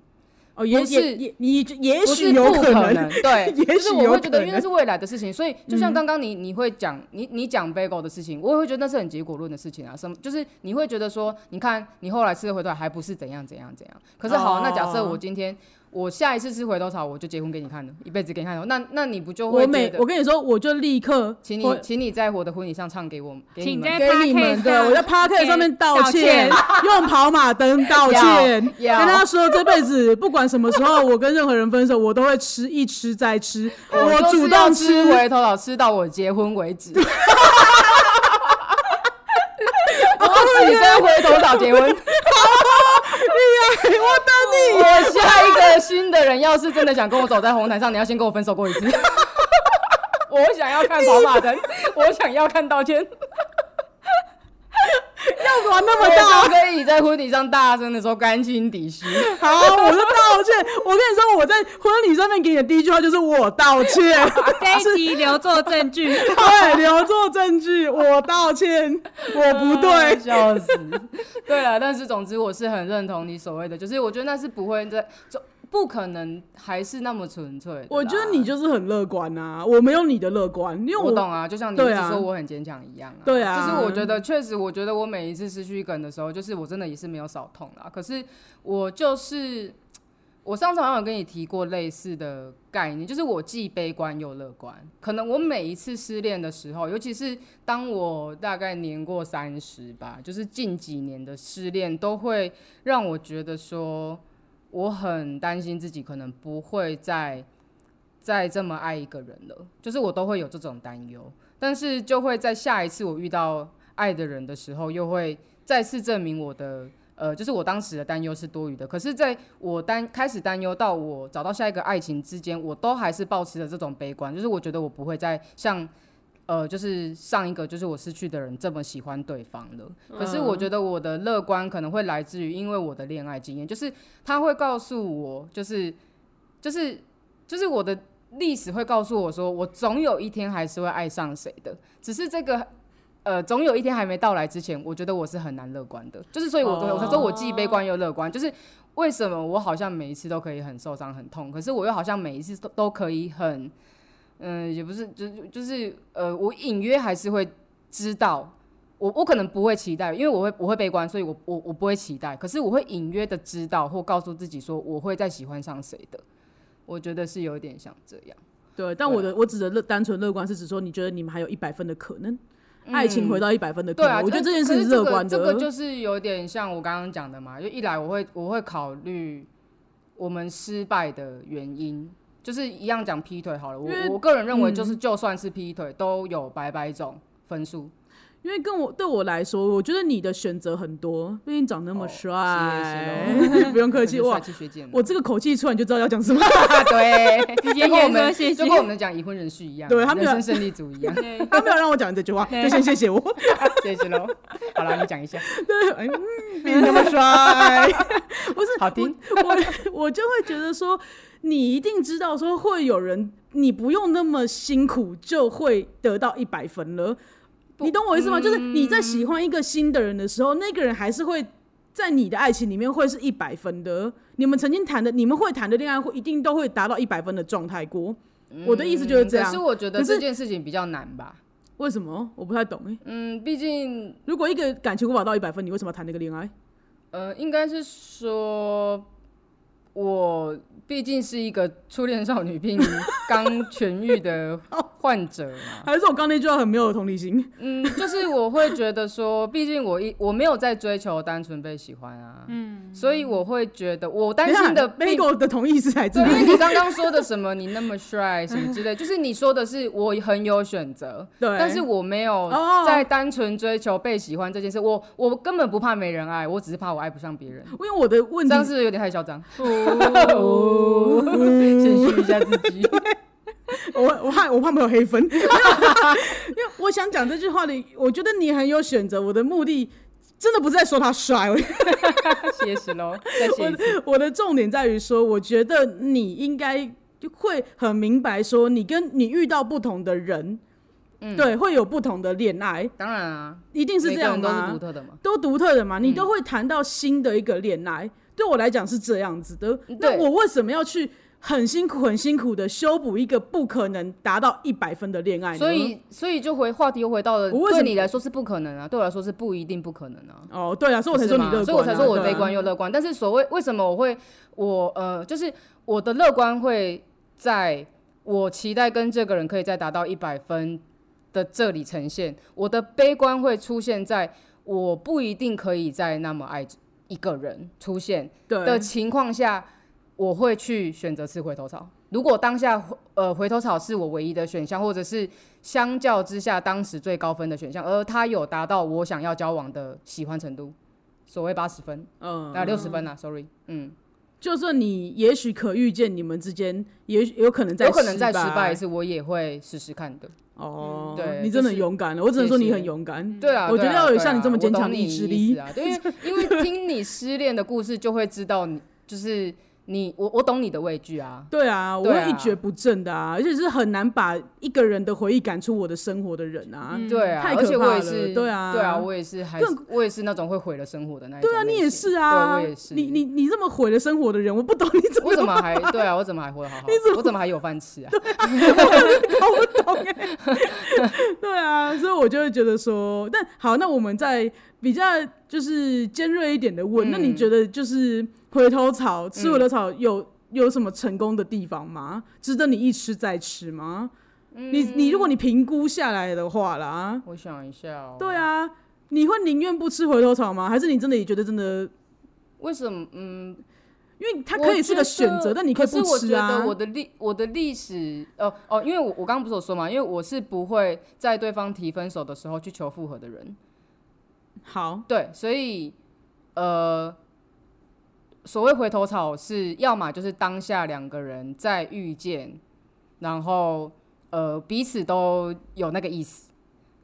S1: 哦，也
S3: 不是
S1: 也也你也许
S3: 不
S1: 有可能，
S3: 能，对，
S1: 也
S3: 就是
S1: 许
S3: 我会觉得，因为那是未来的事情，所以就像刚刚你你会讲你你讲 bagel 的事情，我也会觉得那是很结果论的事情啊。什么就是你会觉得说，你看你后来吃了回头还不是怎样怎样怎样。可是好，
S1: 哦
S3: 那假设我今天我下一次吃回头草，我就结婚给你看了，一辈子给你看了，那那你不就会
S1: 我每我跟你说，我就立刻
S3: 请你请你在我的婚礼上唱给我给你们
S1: 给你们的，我在 p o c a s t 上面道
S2: 道歉。
S1: 用跑马灯道歉，跟
S3: 要。
S1: 他说这辈子不管什么时候我跟任何人分手，我都会吃一吃再吃，我主动
S3: 吃。回头草吃到我结婚为止。我只跟回头草结婚。
S1: 我等你。
S3: 我下一个新的人，要是真的想跟我走在红毯上，你要先跟我分手过一次。我想要看跑马灯，我想要看道歉。
S1: 要玩那么大
S3: 就，可以在婚礼上大声的说干亲底细。
S1: 好，我是道歉。我跟你说，我在婚礼上面给你的第一句话就是我道歉，
S2: 这一集留作证据。
S1: 对，留作证据，我道歉，我不对。
S3: 笑死。对了，但是总之我是很认同你所谓的，就是我觉得那是不会在，就不可能还是那么纯粹。
S1: 我觉得你就是很乐观啊，我没有你的乐观，因为我
S3: 我懂啊，就像你一直说我很坚强一样啊。
S1: 对啊
S3: 就是我觉得确实，我觉得我每一次失去一个人的时候，就是我真的也是没有少痛啦。可是我就是，我上次好像有跟你提过类似的概念，就是我既悲观又乐观。可能我每一次失恋的时候，尤其是当我大概年过三十吧，就是近几年的失恋，都会让我觉得说，我很担心自己可能不会再再这么爱一个人了，就是我都会有这种担忧。但是就会在下一次我遇到爱的人的时候，又会再次证明我的呃，就是我当时的担忧是多余的。可是，在我担开始担忧到我找到下一个爱情之间，我都还是保持着这种悲观，就是我觉得我不会再像。呃，就是上一个就是我失去的人这么喜欢对方了，可是我觉得我的乐观可能会来自于因为我的恋爱经验，就是他会告诉我，就是就是就是我的历史会告诉我说，我总有一天还是会爱上谁的，只是这个。呃，总有一天还没到来之前，我觉得我是很难乐观的。就是，所以我我才说我既悲观又乐观。就是为什么我好像每一次都可以很受伤、很痛，可是我又好像每一次都都可以很，嗯，也不是，就就是呃，我隐约还是会知道，我我可能不会期待，因为我会我会悲观，所以我我我不会期待。可是我会隐约的知道或告诉自己说，我会再喜欢上谁的。我觉得是有点像这样。
S1: 对，但我的我指的乐单纯乐观是指说，你觉得你们还有一百分的可能。爱情回到一百分的，
S3: 对啊，
S1: 我觉得这件事是乐观的。
S3: 这个就是有点像我刚刚讲的嘛，就一来我会我会考虑我们失败的原因，就是一样讲劈腿好了。我我个人认为，就是就算是劈腿，都有百百种分数。
S1: 因为跟我对我来说，我觉得你的选择很多，毕竟长那么帅，不用客气 哇！我这个口气出来就知道要讲什么，
S3: 对，
S2: 直接
S3: 跟我们就跟我们讲已婚人士一样，
S1: 对他们
S3: 人生胜利组一样，
S1: 他没有让我讲这句话，就先谢谢我，
S3: 谢谢喽。好了，你讲一下，
S1: 对，哎，毕竟那么帅，不是
S3: 好听，
S1: 我我就会觉得说，你一定知道说会有人，你不用那么辛苦就会得到一百分了。你懂我意思吗？就是你在喜欢一个新的人的时候，那个人还是会在你的爱情里面会是一百分的。你们曾经谈的，你们会谈的恋爱，会一定都会达到一百分的状态过。我的意思就是这样。
S3: 可是我觉得这件事情比较难吧？
S1: 为什么？我不太懂哎。
S3: 嗯，毕竟
S1: 如果一个感情无法到一百分，你为什么要谈那个恋爱？
S3: 呃，应该是说。我毕竟是一个初恋少女病刚痊愈的 患者嘛，
S1: 还是我刚那句话很没有同理心？
S3: 嗯，就是我会觉得说，毕竟我一我没有在追求单纯被喜欢啊，嗯，所以我会觉得我担心的
S1: Bagel 的同意是来自于
S3: 你刚刚 说的什么？你那么帅什么之类，就是你说的是我很有选择，
S1: 对，
S3: 但是我没有在单纯追求被喜欢这件事，我我根本不怕没人爱，我只是怕我爱不上别人，
S1: 因为我的问题
S3: 这样是有点太嚣张。哦，谦虚一下自己。
S1: 我我怕我怕没有黑分，因为我想讲这句话的，我觉得你很有选择。我的目的真的不是在说他帅，
S3: 谢谢喽。
S1: 我我的重点在于说，我觉得你应该会很明白，说你跟你遇到不同的人，对，会有不同的恋爱。
S3: 当然啊，
S1: 一定是这样
S3: 吗？都独特的嘛，
S1: 都独特的嘛，你都会谈到新的一个恋爱。对我来讲是这样子的，那我为什么要去很辛苦、很辛苦的修补一个不可能达到一百分的恋爱呢？
S3: 所以，所以就回话题又回到了，对你来说是不可能啊，对我来说是不一定不可能啊。
S1: 哦，对啊，所以我才说你乐观，
S3: 所以我才说我悲观又乐观。但是所谓为什么我会我呃，就是我的乐观会在我期待跟这个人可以再达到一百分的这里呈现，我的悲观会出现在我不一定可以再那么爱。一个人出现的情况下，我会去选择吃回头草。如果当下呃回头草是我唯一的选项，或者是相较之下当时最高分的选项，而他有达到我想要交往的喜欢程度，所谓八十分，嗯，啊六十分啊，sorry，嗯，
S1: 就算你也许可预见你们之间也有可能再
S3: 有可能再失败一次，我也会试试看的。
S1: 哦，对你真的勇敢了，我只能说你很勇敢。
S3: 对啊，
S1: 我觉得要有像你这么坚强
S3: 的
S1: 意志力
S3: 啊，因为因为听你失恋的故事，就会知道你就是。你我我懂你的畏惧啊，
S1: 对啊，我会一蹶不振的啊，而且是很难把一个人的回忆赶出我的生活的人啊，
S3: 对啊，
S1: 太可
S3: 怕了，对
S1: 啊，
S3: 对啊，我也是，还我也是那种会毁了生活的那一种，
S1: 对啊，你也是啊，
S3: 我也是，
S1: 你你你这么毁了生活的人，我不懂你怎么，
S3: 我怎么还对啊，我怎么还活得好好，我怎么还有饭吃啊？
S1: 搞不懂哎，对啊，所以我就会觉得说，但好，那我们在比较就是尖锐一点的问，那你觉得就是？回头草吃回头草有有什么成功的地方吗？值得你一吃再吃吗？你你如果你评估下来的话啦，
S3: 我想一下哦。
S1: 对啊，你会宁愿不吃回头草吗？还是你真的也觉得真的？
S3: 为什么？嗯，
S1: 因为它可以是个选择，但你可以不吃
S3: 啊。我的历我的历史哦哦，因为我我刚刚不是有说嘛，因为我是不会在对方提分手的时候去求复合的人。
S1: 好，
S3: 对，所以呃。所谓回头草是，要么就是当下两个人在遇见，然后呃彼此都有那个意思，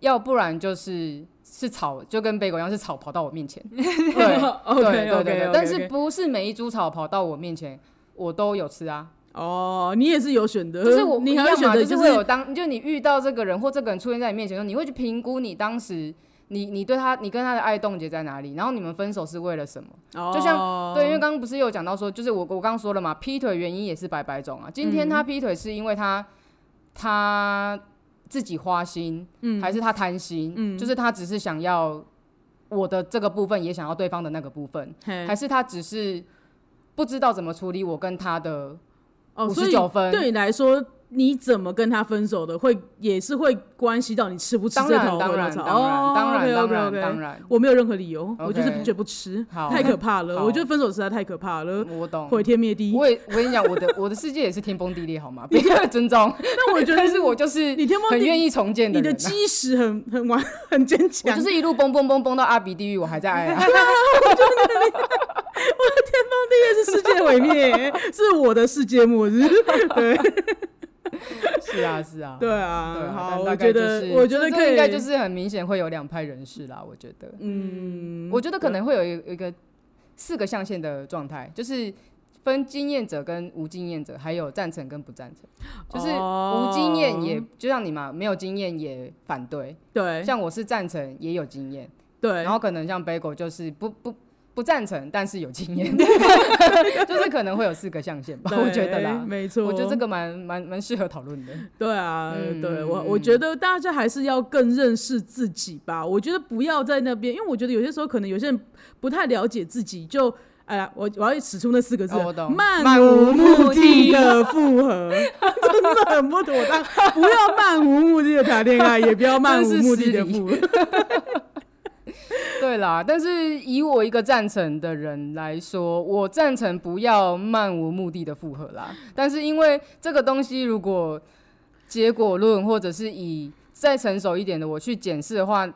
S3: 要不然就是是草，就跟贝狗一样是草跑到我面前。对 对对对对，但是不是每一株草跑到我面前我都有吃啊？
S1: 哦，你也是有选择，
S3: 就是我
S1: 你还会选择
S3: 就是会有当，就你遇到这个人或这个人出现在你面前的时候，你会去评估你当时你你对他你跟他的爱冻结在哪里，然后你们分手是为了什么？
S1: 哦
S3: 就像对，因为刚刚不是有讲到说，就是我我刚刚说了嘛，劈腿原因也是百百种啊。今天他劈腿是因为他他自己花心，
S1: 嗯
S3: 还是他贪心？
S1: 嗯
S3: 就是他只是想要我的这个部分，也想要对方的那个部分，
S1: 嘿
S3: 还是他只是不知道怎么处理我跟他的
S1: 哦，所以
S3: 59分
S1: 对你来说，你怎么跟他分手的，会也是会关系到你吃不吃这头回
S3: 当然当
S1: 头草哦
S3: 然当然当然当然，
S1: 我没有任何理由，我就是得不吃，
S3: 好
S1: 太可怕了。我觉得分手实在太可怕了，
S3: 我懂。
S1: 毁天灭地。
S3: 我也我跟你讲，我的我的世界也是天崩地裂，好吗？别尊重。
S1: 但我觉得
S3: 但是我就是
S1: 你天崩地
S3: 很愿意重建
S1: 你的
S3: 人啊
S1: 基石很很完 很坚
S3: 我
S1: 强，
S3: 就是一路崩崩崩崩到阿比地狱，我还在爱啊。
S1: 这是世界毁灭，是我的世界末日。对
S3: 是啊，是啊，
S1: 对啊，
S3: 对啊。
S1: 好，
S3: 但
S1: 我觉得
S3: 是
S1: 我觉得可以，
S3: 这应该就是很明显会有两派人士啦。我觉得，
S1: 嗯，
S3: 我觉得可能会有一一个四个象限的状态，就是分经验者跟无经验者，还有赞成跟不赞成。就是无经验也就像你嘛，没有经验也反对。
S1: 对
S3: 像我是赞成，也有经验。
S1: 对，
S3: 然后可能像 Bagel 就是不不不赞成，但是有经验，就是可能会有四个象限吧，我觉得啦。
S1: 没错，
S3: 我觉得这个蛮蛮蛮适合讨论的。
S1: 对啊，
S3: 嗯
S1: 对我
S3: 嗯
S1: 我觉得大家还是要更认识自己吧。我觉得不要在那边，因为我觉得有些时候可能有些人不太了解自己，就哎呀，我我要使出那四个字漫
S3: 漫无
S1: 无目
S3: 的
S1: 的复合，真的很不妥当。不要漫无目的的谈恋爱，也不要漫无目的的复合。
S3: 对啦，但是以我一个赞成的人来说，我赞成不要漫无目的的复合啦。但是因为这个东西，如果结果论或者是以再成熟一点的我去检视的话，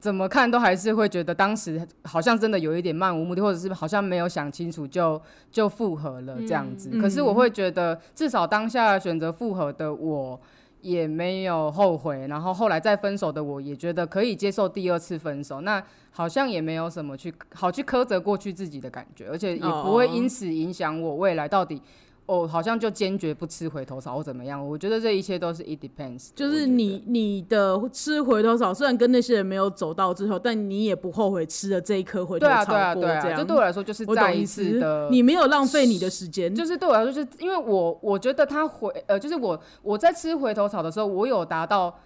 S3: 怎么看都还是会觉得当时好像真的有一点漫无目的，或者是好像没有想清楚就就复合了这样子。
S1: 嗯
S3: 可是我会觉得，至少当下选择复合的我。也没有后悔，然后后来再分手的我也觉得可以接受第二次分手，那好像也没有什么去好去苛责过去自己的感觉，而且也不会因此影响我未来到底哦，好像就坚决不吃回头草或怎么样。我觉得这一切都是 it depends，
S1: 就是你你的吃回头草，虽然跟那些人没有走到最后，但你也不后悔吃了这一颗回头
S3: 对啊
S1: 草
S3: 对啊对啊，
S1: 这
S3: 对我来说就是
S1: 我
S3: 再一次的，
S1: 你没有浪费你的时间，
S3: 就是对我来说，就是因为我我觉得他回呃，就是我我在吃回头草的时候，我有达到。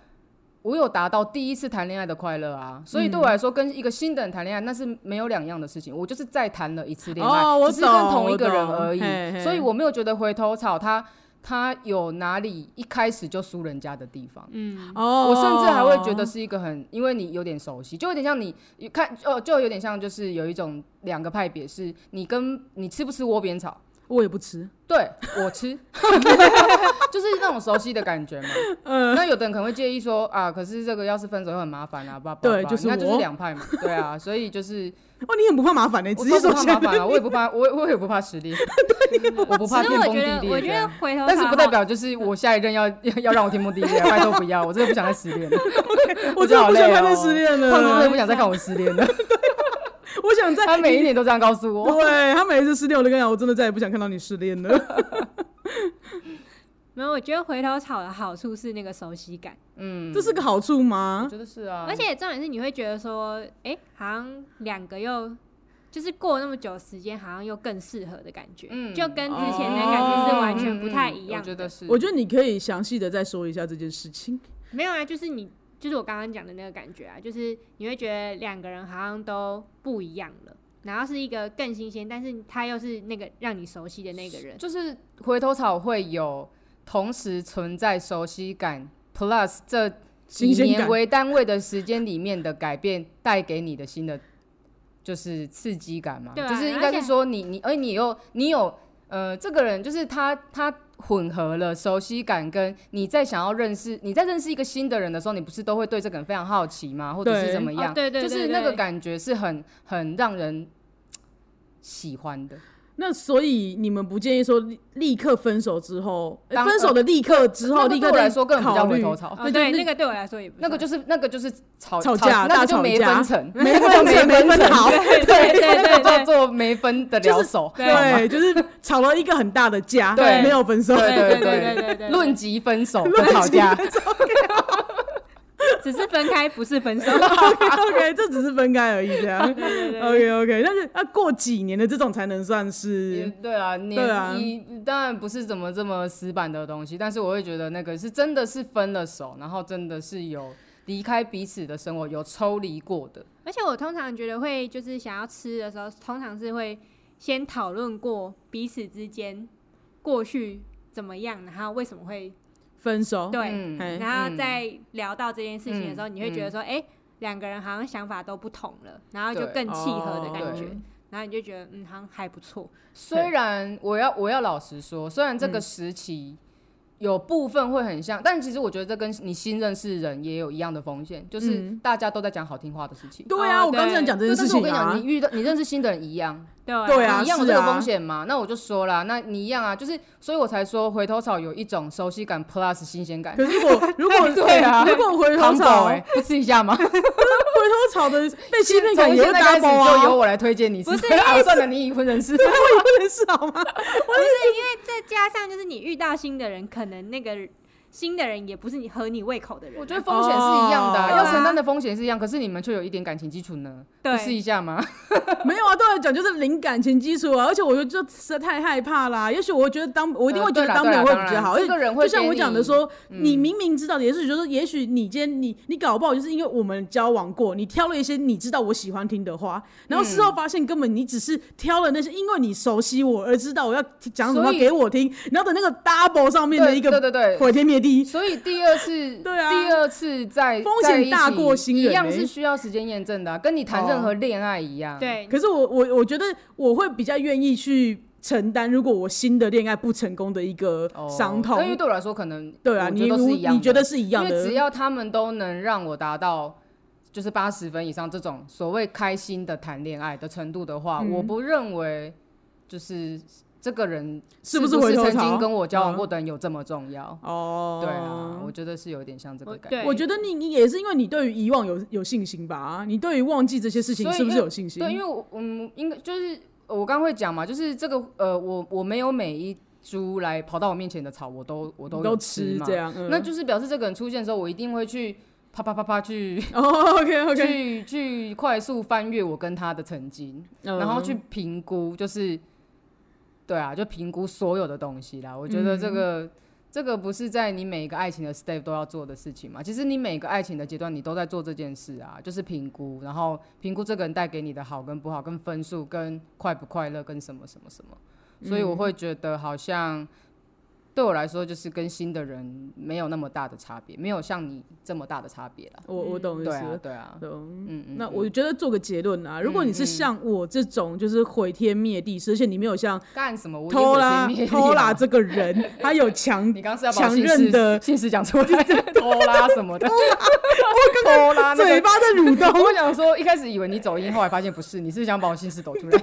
S3: 我有达到第一次谈恋爱的快乐啊，所以对我来说，跟一个新的人谈恋爱那是没有两样的事情。我就是再谈了一次恋爱，
S1: 哦
S3: 只是跟同一个人而已
S1: 嘿嘿，
S3: 所以我没有觉得回头草他他有哪里一开始就输人家的地方。
S2: 嗯，
S1: 哦，
S3: 我甚至还会觉得是一个很，因为你有点熟悉，就有点像你你看，哦，就有点像就是有一种两个派别，是你跟你吃不吃窝边草？
S1: 我也不吃，
S3: 对我吃，就是那种熟悉的感觉嘛。
S1: 嗯，
S3: 那有的人可能会介意说啊，可是这个要是分手会很麻烦啊，爸爸。
S1: 对就是
S3: 那就是
S1: 我。
S3: 两派嘛，对啊，所以就是
S1: 哦，你很不怕麻烦呢，
S3: 我
S1: 直接
S3: 超不
S1: 说
S3: 怕麻烦啊，我也不怕，我我也不怕实力，我不怕天崩地
S2: 裂，我觉得。回头
S3: 但是不代表就是我下一任要要要让我天崩地裂，拜托不要，我真的不想再失恋了，
S1: 我真的不想看
S3: 再
S1: 再失恋
S3: 胖子真的不，想再看我失恋了，
S1: 我想在
S3: 他每一年都这样告诉我。
S1: 对他每一次失恋，我都跟你讲，我真的再也不想看到你失恋了。
S2: 没有，我觉得回头草的好处是那个熟悉感，
S3: 嗯，
S1: 这是个好处
S3: 我
S1: 吗？
S3: 觉得是啊，
S2: 而且重点是你会觉得说，哎、好像两个又就是过那么久时间，好像又更适合的感觉，
S3: 嗯
S2: 就跟之前的感觉是完全不太一样的。
S3: 我觉得是，
S1: 我觉得你可以详细的再说一下这件事情。
S2: 没有啊，就是你，就是我刚刚讲的那个感觉啊，就是你会觉得两个人好像都不一样了，然后是一个更新鲜，但是他又是那个让你熟悉的那个人。
S3: 就是回头草会有同时存在熟悉感，plus 这以
S1: 新鲜感
S3: 年为单位的时间里面的改变带给你的新的就是刺激感嘛，
S2: 对啊
S3: 就是应该是说你你，而你又你有呃这个人就是他他混合了熟悉感跟你在想要认识你在认识一个新的人的时候，你不是都会对这个人非常好奇吗？或者是怎么样？
S2: 对对
S3: 就是那个感觉是很很让人喜欢的。
S1: 那所以你们不建议说立立刻分手之后，分手的立刻之后，立刻
S3: 来说根本不叫
S1: 考虑
S3: 回头
S2: 对，那个对我来说也不
S3: 那个就是那个就是吵
S1: 吵架
S3: 那个就没
S1: 大吵架
S3: 分成，
S1: 没分成 没
S3: 分成
S1: 好，
S2: 对对对
S3: 那个叫做没分的了手，
S2: 对
S1: 就是吵了一个很大的架，
S3: 对。
S1: 没有分手，
S3: 对
S2: 对
S3: 对。
S2: 对对对，
S3: 论及分手 的吵架，
S2: 只是分开，不是分手。
S1: OK，这只是分开而已，这样。
S2: 对对对
S1: OK OK，但是要过几年的这种才能算是
S3: 对啊，
S1: 你啊
S3: 年一当然不是怎么这么死板的东西，但是我会觉得那个是真的是分了手，然后真的是有离开彼此的生活，有抽离过的。
S2: 而且我通常觉得会就是想要吃的时候，通常是会先讨论过彼此之间过去怎么样，然后为什么会
S1: 分手。
S2: 对，然后
S3: 嗯。
S2: 再聊到这件事情的时候，
S3: 嗯
S2: 你会觉得说，哎、两个人好像想法都不同了，然后就更契合的感
S1: 哦
S2: 觉，然后你就觉得嗯，好像还不错。
S3: 虽然我要我要老实说，虽然这个时期有部分会很像，但其实我觉得这跟你新认识人也有一样的风险，就是
S1: 嗯
S3: 大家都在讲好听话的事情。
S1: 对啊，
S2: 哦
S1: 我刚正在讲这件
S3: 对但是我跟你讲，
S1: 事情啊
S3: 你。遇到你认识新的人一样，
S2: 对啊
S3: 你一样有这个风险嘛？那我就说啦，那你一样啊，就是所以我才说回头草有一种熟悉感 plus 新鲜感。
S1: 可是如果如果
S3: 对啊
S1: 如果回头草
S3: 哎，不吃一下吗？
S1: 回头草的被欺骗感
S3: 从
S1: 也会
S3: 现在开始
S1: double 啊，
S3: 就由我来推荐你 吃。
S2: 不是
S3: 啊，算了，你已婚人士。
S1: 我已婚人士好吗？
S2: 不是因为再加上就是你遇到新的人，可能那个新的人也不是你合你胃口的人啊。
S3: 我觉得风险是一样的啊，
S1: 哦
S3: 要承担的风险是一样，可是你们却有一点感情基础呢，
S2: 对
S3: 不试一下吗？
S1: 没有啊，对我来讲就是零感情基础啊，而且我就实在太害怕啦。也许我觉得当我一定会觉得当朋友会比较好，
S3: 当然这个人会
S1: 就像我讲的说，
S3: 嗯
S1: 你明明知道，也是觉得说，也许你今天你你搞不好就是因为我们交往过，你挑了一些你知道我喜欢听的话，然后
S3: 嗯
S1: 事后发现根本你只是挑了那些因为你熟悉我而知道我要讲什么给我听，然后的那个 double 上面的一个
S3: 对对对，
S1: 毁天灭地。
S3: 所以第二次，
S1: 对啊
S3: 第二次在
S1: 风险大过新人欸
S3: 一样是需要时间验证的啊、跟你谈任何恋爱一样。，
S2: 对，
S1: 可是我我我觉得我会比较愿意去承担，如果我新的恋爱不成功的一个伤痛。
S3: 哦因为对我来说，可能
S1: 对啊，
S3: 我
S1: 你
S3: 觉得都是一样
S1: 你觉得是一样的？
S3: 因为只要他们都能让我达到就是八十分以上这种所谓开心的谈恋爱的程度的话，
S1: 嗯
S3: 我不认为就是这个人
S1: 是不是回头曾
S3: 经跟我交往
S1: 嗯
S3: 过的人有这么重要。
S1: 哦，
S3: 对啊，我觉得是有点像这个感觉。
S1: 我觉得你你也是因为你对于遗忘有有信心吧？你对于忘记这些事情是不是有信心？
S3: 对，因为我嗯，应该就是我刚刚会讲嘛，就是这个呃，我我没有每一株来跑到我面前的草，我都我都
S1: 都吃
S3: 嘛
S1: 这样嗯
S3: 那就是表示这个人出现的时候，我一定会去啪啪啪啪去
S1: 哦，OK OK，
S3: 去去快速翻阅我跟他的曾经，
S1: 嗯
S3: 然后去评估，就是对啊，就评估所有的东西啦。我觉得这个、
S1: 嗯
S3: 这个不是在你每一个爱情的 step 都要做的事情嘛？其实你每个爱情的阶段，你都在做这件事啊，就是评估，然后评估这个人带给你的好跟不好，跟分数，跟快不快乐，跟什么什么什么。所以我会觉得好像。对我来说，就是跟新的人没有那么大的差别，没有像你这么大的差别了。
S1: 我我懂意
S3: 对啊，
S1: 思。
S3: 对啊，
S1: 懂
S3: 嗯嗯。
S1: 那
S3: 嗯
S1: 我觉得做个结论啊，如果你是
S3: 嗯
S1: 像我这种就是毁天灭地，而且你没有像
S3: 干什么？
S1: 偷拉
S3: 毁天灭地
S1: 偷拉
S3: 啊
S1: 这个人，他有强
S3: 你刚刚是要
S1: 强韧的
S3: 姓氏讲出来，偷拉什么的，偷拉那个。
S1: 嘴巴在蠕动，
S3: 我想说，一开始以为你走音，后来发现不是，你是想把我姓氏抖出来？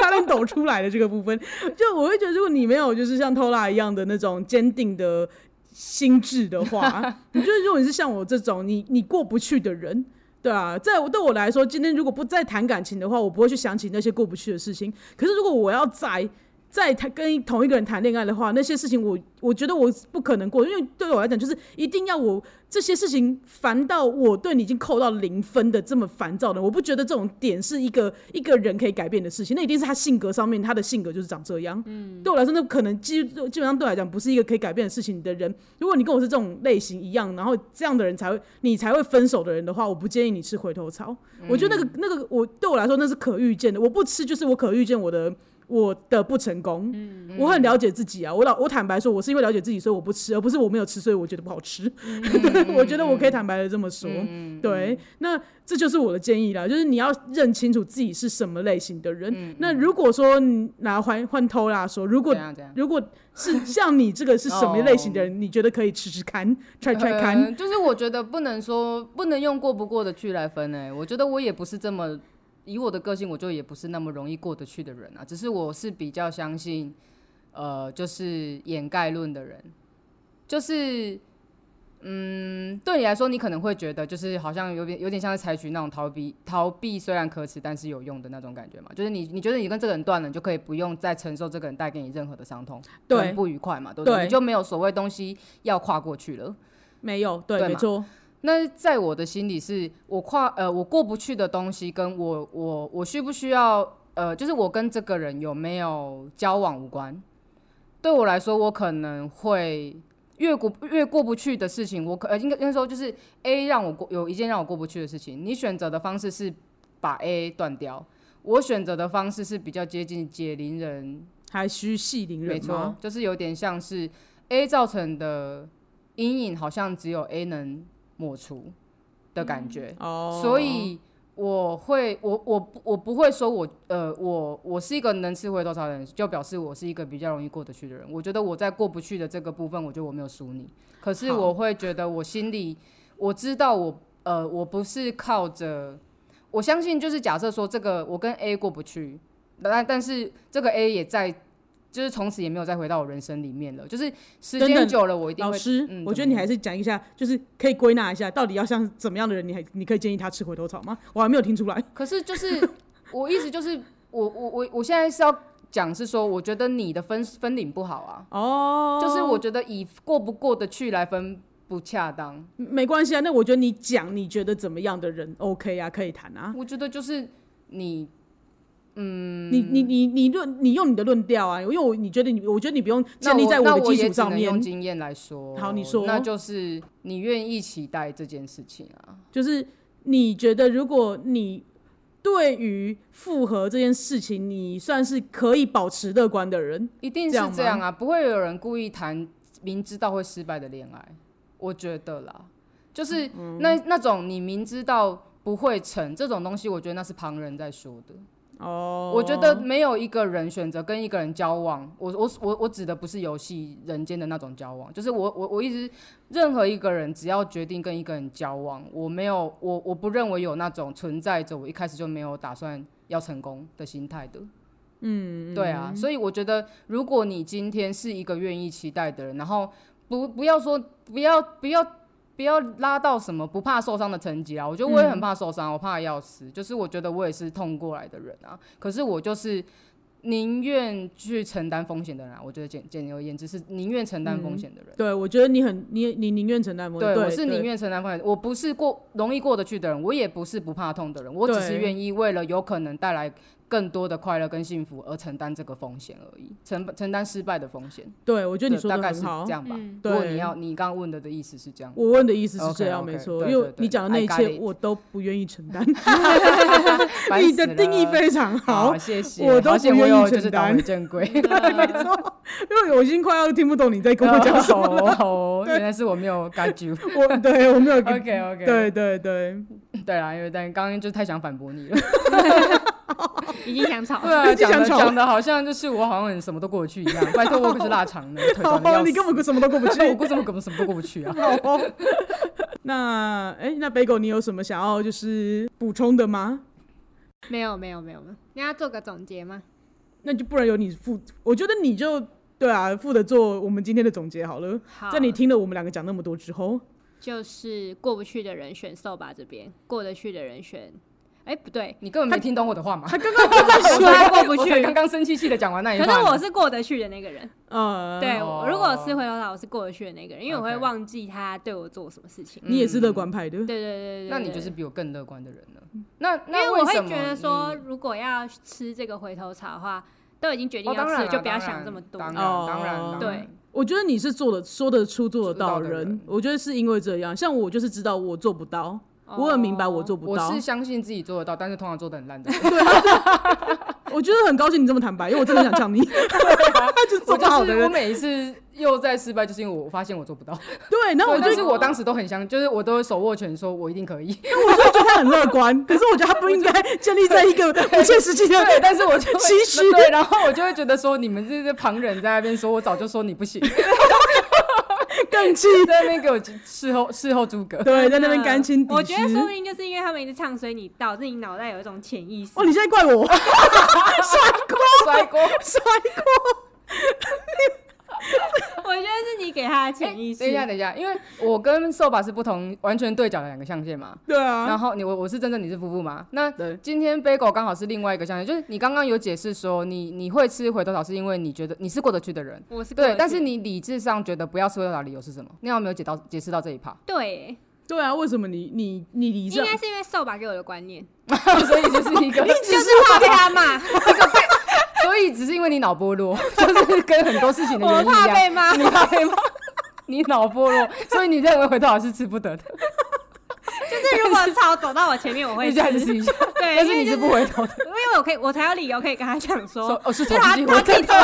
S1: 差点抖出来的这个部分，就我会觉得，如果你没有就是像偷拉一样的那种坚定的心智的话，你觉得如果你是像我这种你你过不去的人。对啊，在我对我来说，今天如果不再谈感情的话，我不会去想起那些过不去的事情。可是如果我要再再谈跟同一个人谈恋爱的话，那些事情我我觉得我不可能过，因为对我来讲，就是一定要我这些事情烦到我对你已经扣到零分的这么烦躁的，我不觉得这种点是一个一个人可以改变的事情，那一定是他性格上面，他的性格就是长这样。嗯，对我来说，那可能基基本上对我来讲不是一个可以改变的事情的人。如果你跟我是这种类型一样，然后这样的人才会你才会分手的人的话，我不建议你吃回头草。我觉得那个那个我对我来说那是可预见的，我不吃就是我可预见我的。我的不成功，我很了解自己啊。我老我坦白说，我是因为了解自己，所以我不吃，而不是我没有吃，所以我觉得不好吃。对，我觉得我可以坦白的这么说。对，那这就是我的建议啦，就是你要认清楚自己是什么类型的人。那如果说你拿换换偷啦说，如果？如果是像你这个是什么类型的人，你觉得可以吃吃看，try try 看。
S3: 呃就是我觉得不能说不能用过不过的去来分诶、我觉得我也不是这么以我的个性，我就也不是那么容易过得去的人啊。只是我是比较相信，呃，就是掩盖论的人，就是。嗯，对你来说，你可能会觉得就是好像有点有点像是采取那种逃避逃避，虽然可耻，但是有用的那种感觉嘛。就是你你觉得你跟这个人断了，你就可以不用再承受这个人带给你任何的伤痛，
S1: 对
S3: 不愉快嘛，对不对？你就没有所谓东西要跨过去了。
S1: 没有，对，
S3: 对
S1: 没错，
S3: 那在我的心里是，我跨呃我过不去的东西，跟我我我需不需要呃，就是我跟这个人有没有交往无关。对我来说，我可能会越过越过不去的事情，我可呃应该应该说就是 A 让我过有一件让我过不去的事情，你选择的方式是把 A 断掉，我选择的方式是比较接近解铃人
S1: 还需系铃人
S3: 没错？，就是有点像是 A 造成的阴影，好像只有 A 能抹除的感觉。
S1: 哦，
S3: 所以我会，我我我不会说我呃我我是一个能吃回头草的人，就表示我是一个比较容易过得去的人。我觉得我在过不去的这个部分，我觉得我没有输你，可是我会觉得我心里我知道我呃我不是靠着，我相信就是假设说这个我跟 A 过不去，但但是这个 A 也在。就是从此也没有再回到我人生里面了。就是时间久了，我一定会。
S1: 老师，
S3: 嗯
S1: 我觉得你还是讲一下，就是可以归纳一下，到底要像怎么样的人，你还你可以建议他吃回头草吗？我还没有听出来。
S3: 可是就是 我意思就是，我我我我现在是要讲是说，我觉得你的分分领不好啊，
S1: 哦，
S3: 就是我觉得以过不过得去来分不恰当。
S1: 没关系啊。那我觉得你讲你觉得怎么样的人 OK 啊，可以谈啊。
S3: 我觉得就是你
S1: 你你你你论你用你的论调啊，因为我你觉得你，我觉得你不用建立
S3: 在我
S1: 的基础上面
S3: 用，经验来说。
S1: 好你说
S3: 那就是你愿意期待这件事情啊。
S1: 就是你觉得如果你对于复合这件事情，你算是可以保持乐观的人，
S3: 一定是这样啊，不会有人故意谈明知道会失败的恋爱，我觉得啦，就是
S1: 嗯
S3: 那、那种你明知道不会成这种东西，我觉得那是旁人在说的。
S1: 哦，
S3: 我觉得没有一个人选择跟一个人交往，我我我我指的不是游戏人间的那种交往，就是我我我一直任何一个人只要决定跟一个人交往，我没有我我不认为有那种存在着我一开始就没有打算要成功的心态的。嗯，对啊，所以我觉得如果你今天是一个愿意期待的人，然后不不要说不要不要不要拉到什么不怕受伤的层级啊！我觉得我也很怕受伤，我怕要死。就是我觉得我也是痛过来的人啊，可是我就是宁愿去承担风险的人啊。我觉得简简而言之是宁愿承担风险的人。
S1: 对我觉得你很你你宁愿承担风险，
S3: 对，
S1: 对，
S3: 我是宁愿承担风险，我不是过容易过得去的人，我也不是不怕痛的人，我只是愿意为了有可能带来更多的快乐跟幸福而承担这个风险而已，承承担失败的风险。
S1: 对我觉得你说
S3: 的大概是这。样吧。
S2: 嗯
S3: 如果你要你刚刚问的的意思是这样，
S1: 我问的意思是这样没错，因为你讲的那一切我都不愿意承担。你的定义非常好，
S3: 谢谢，
S1: 我都不愿意
S3: 我有就是
S1: 承担
S3: 倒回正规。
S1: 对，没 错，因为我已经快要听不懂你在跟我讲什么了。
S3: 原来是我没有 got you。
S1: 我对我没有
S3: OK OK，
S1: 对对对，
S3: 对啦，因为但刚刚就太想反驳你了。
S2: 已经想吵
S3: 对啊，讲的讲的好像就是我好像什么都过得去一样。拜托，我可是腊肠的，腿短的
S1: 好，
S3: 要死。
S1: 你根本什么都过不去。
S3: 我根本根本什么都过不去啊。
S1: 好哦，那哎、那北狗，你有什么想要就是补充的吗？
S2: 没有没有没有没有，你要做个总结吗？
S1: 那就不然由你负，我觉得你就对啊，负责做我们今天的总结好了。
S2: 好，
S1: 在你听了我们两个讲那么多之后，
S2: 就是过不去的人选瘦吧这边，过得去的人选，哎、不对，
S3: 你根本没听懂我的话嘛？
S1: 他刚刚不在
S2: 我
S1: 说，
S2: 才过不去。
S3: 刚刚生气气的讲完那一话呢。
S2: 可是我是过得去的那个人，
S1: 嗯，
S2: 对，如果吃回头草，我是过得去的那个人，因为我会忘记他对我做什么事情。
S1: 你也是乐观派的。
S2: 对，对对对对，
S3: 那你就是比我更乐观的人了。那
S2: 因
S3: 那
S2: 为我会觉得说，如果要吃这个回头草的话，都已经决定
S3: 哦，
S2: 要吃，就不要想这么多。
S3: 当
S1: 哦
S3: 然当然，
S2: 对。
S1: 我觉得你是做的说得出做得到人，我觉得是因为这样。像我就是知道我做不到，我很明白我做不到
S3: 我是。相信自己做得到，但是通常做的很烂的。
S1: 我觉得很高兴你这么坦白，因为我真的想呛你，他就是做
S3: 我就是我
S1: 不好的人。
S3: 每一次又在失败，就是因为我发现我做不到。
S1: 对，然后我就
S3: 是我当时都很相，就是我都会手握拳，说我一定可以。
S1: 我就会觉得他很乐观，可是我觉得他不应该建立在一个不切实际的。
S3: 对，但是我就
S1: 唏嘘
S3: 对，然后我就会觉得说，你们这些旁人在那边说，我早就说你不行。
S1: 跟生气，
S3: 在那边给我事后事后诸葛。
S1: 对，在那边干亲
S2: 我觉得说不定就是因为他们一直唱衰你，导致你脑袋有一种潜意识。
S1: 哦，你现在怪我，
S3: 帅锅，帅锅，
S1: 帅锅。
S2: 我觉得是你给他的潜意识。
S3: 等一下，等一下，因为我跟瘦把是不同，完全对角的两个象限嘛。
S1: 对啊。
S3: 然后你我我是真正，你是夫妇嘛？那今天 bagel 刚好是另外一个象限，就是你刚刚有解释说，你你会吃回头草是因为你觉得你是过得去的人。
S2: 我是
S3: 对，但是你理智上觉得不要吃回头草，理由是什么？你有没有解到解释到这一趴？
S2: 对。
S1: 对啊，为什么你你你理智？
S2: 应该是因为瘦吧给我的观念，
S3: 所以就是一个，
S2: 就是怕被他骂。
S3: 所以只是因为你脑波弱，就是跟很多事情的原因一样。
S2: 我怕被骂，
S3: 你怕被骂，你脑波弱，所以你认为回头草是吃不得的。
S2: 就是如果草走到我前面，我会
S3: 试一下。
S2: 对，
S3: 但是你是不回头的，
S2: 因为我可以，我才有理由可以跟他讲说，
S3: 哦，是
S2: 他他
S3: 回头，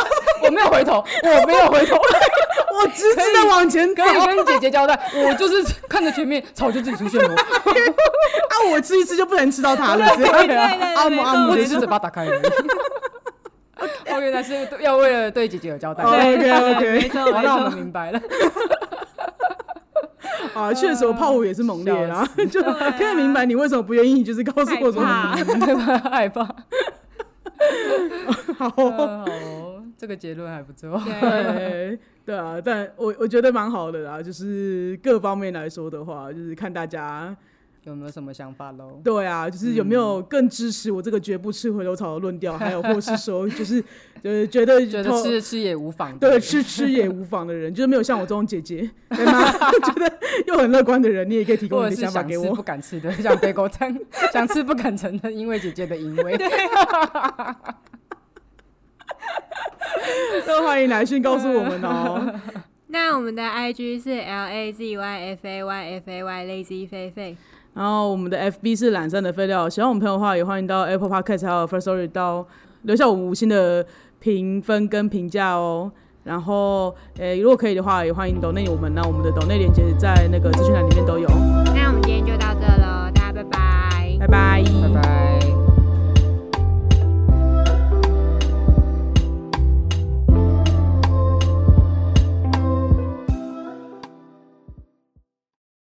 S3: 我没有回头，我没有回头，
S1: 我直直的往前走。
S3: 可以跟姐姐交代，我就是看着前面草就自己出现了。啊，
S1: 我吃一次就不能吃到它了，
S2: 对对对，阿
S1: 姆阿姆，
S3: 我只是嘴巴打开而已。哦，原来是要为了对姐姐有交代。
S1: OK OK，
S2: 没错，
S3: 那我们明白了。
S1: 啊，确实我炮火也是猛烈啦，就可以 明白你为什么不愿意，就是告诉我什么
S3: 害怕。
S1: 好，
S3: 好，这个结论还不错。
S1: 对，对啊，但我我觉得蛮好的啦，就是各方面来说的话，就是看大家。
S3: 有没有什么想法喽？
S1: 对啊，就是有没有更支持我这个绝不吃回头草的论调？还有或是说，就是 就是觉得
S3: 觉得吃吃也无妨，
S1: 对，吃吃也无妨的人，就是没有像我这种姐姐，对吗？觉得又很乐观的人，你也可以提供你的想法给我。
S3: 不敢吃的，想背锅餐，想吃不敢承认，因为姐姐的淫威。
S1: 都欢迎来信告诉我们哦。
S2: 那我们的 I G 是 L A Z Y F A Y F A Y Lazy 菲菲。
S1: 然后我们的 FB 是懒散的废料，喜欢我们朋友的话，也欢迎到 Apple Podcast 还有 First Story 到留下我们五星的评分跟评价哦。然后，诶、如果可以的话，也欢迎抖内我们。那我们的抖内链接在那个资讯栏里面都有。
S2: 那我们今天就到这喽，大家拜拜，拜拜，拜拜。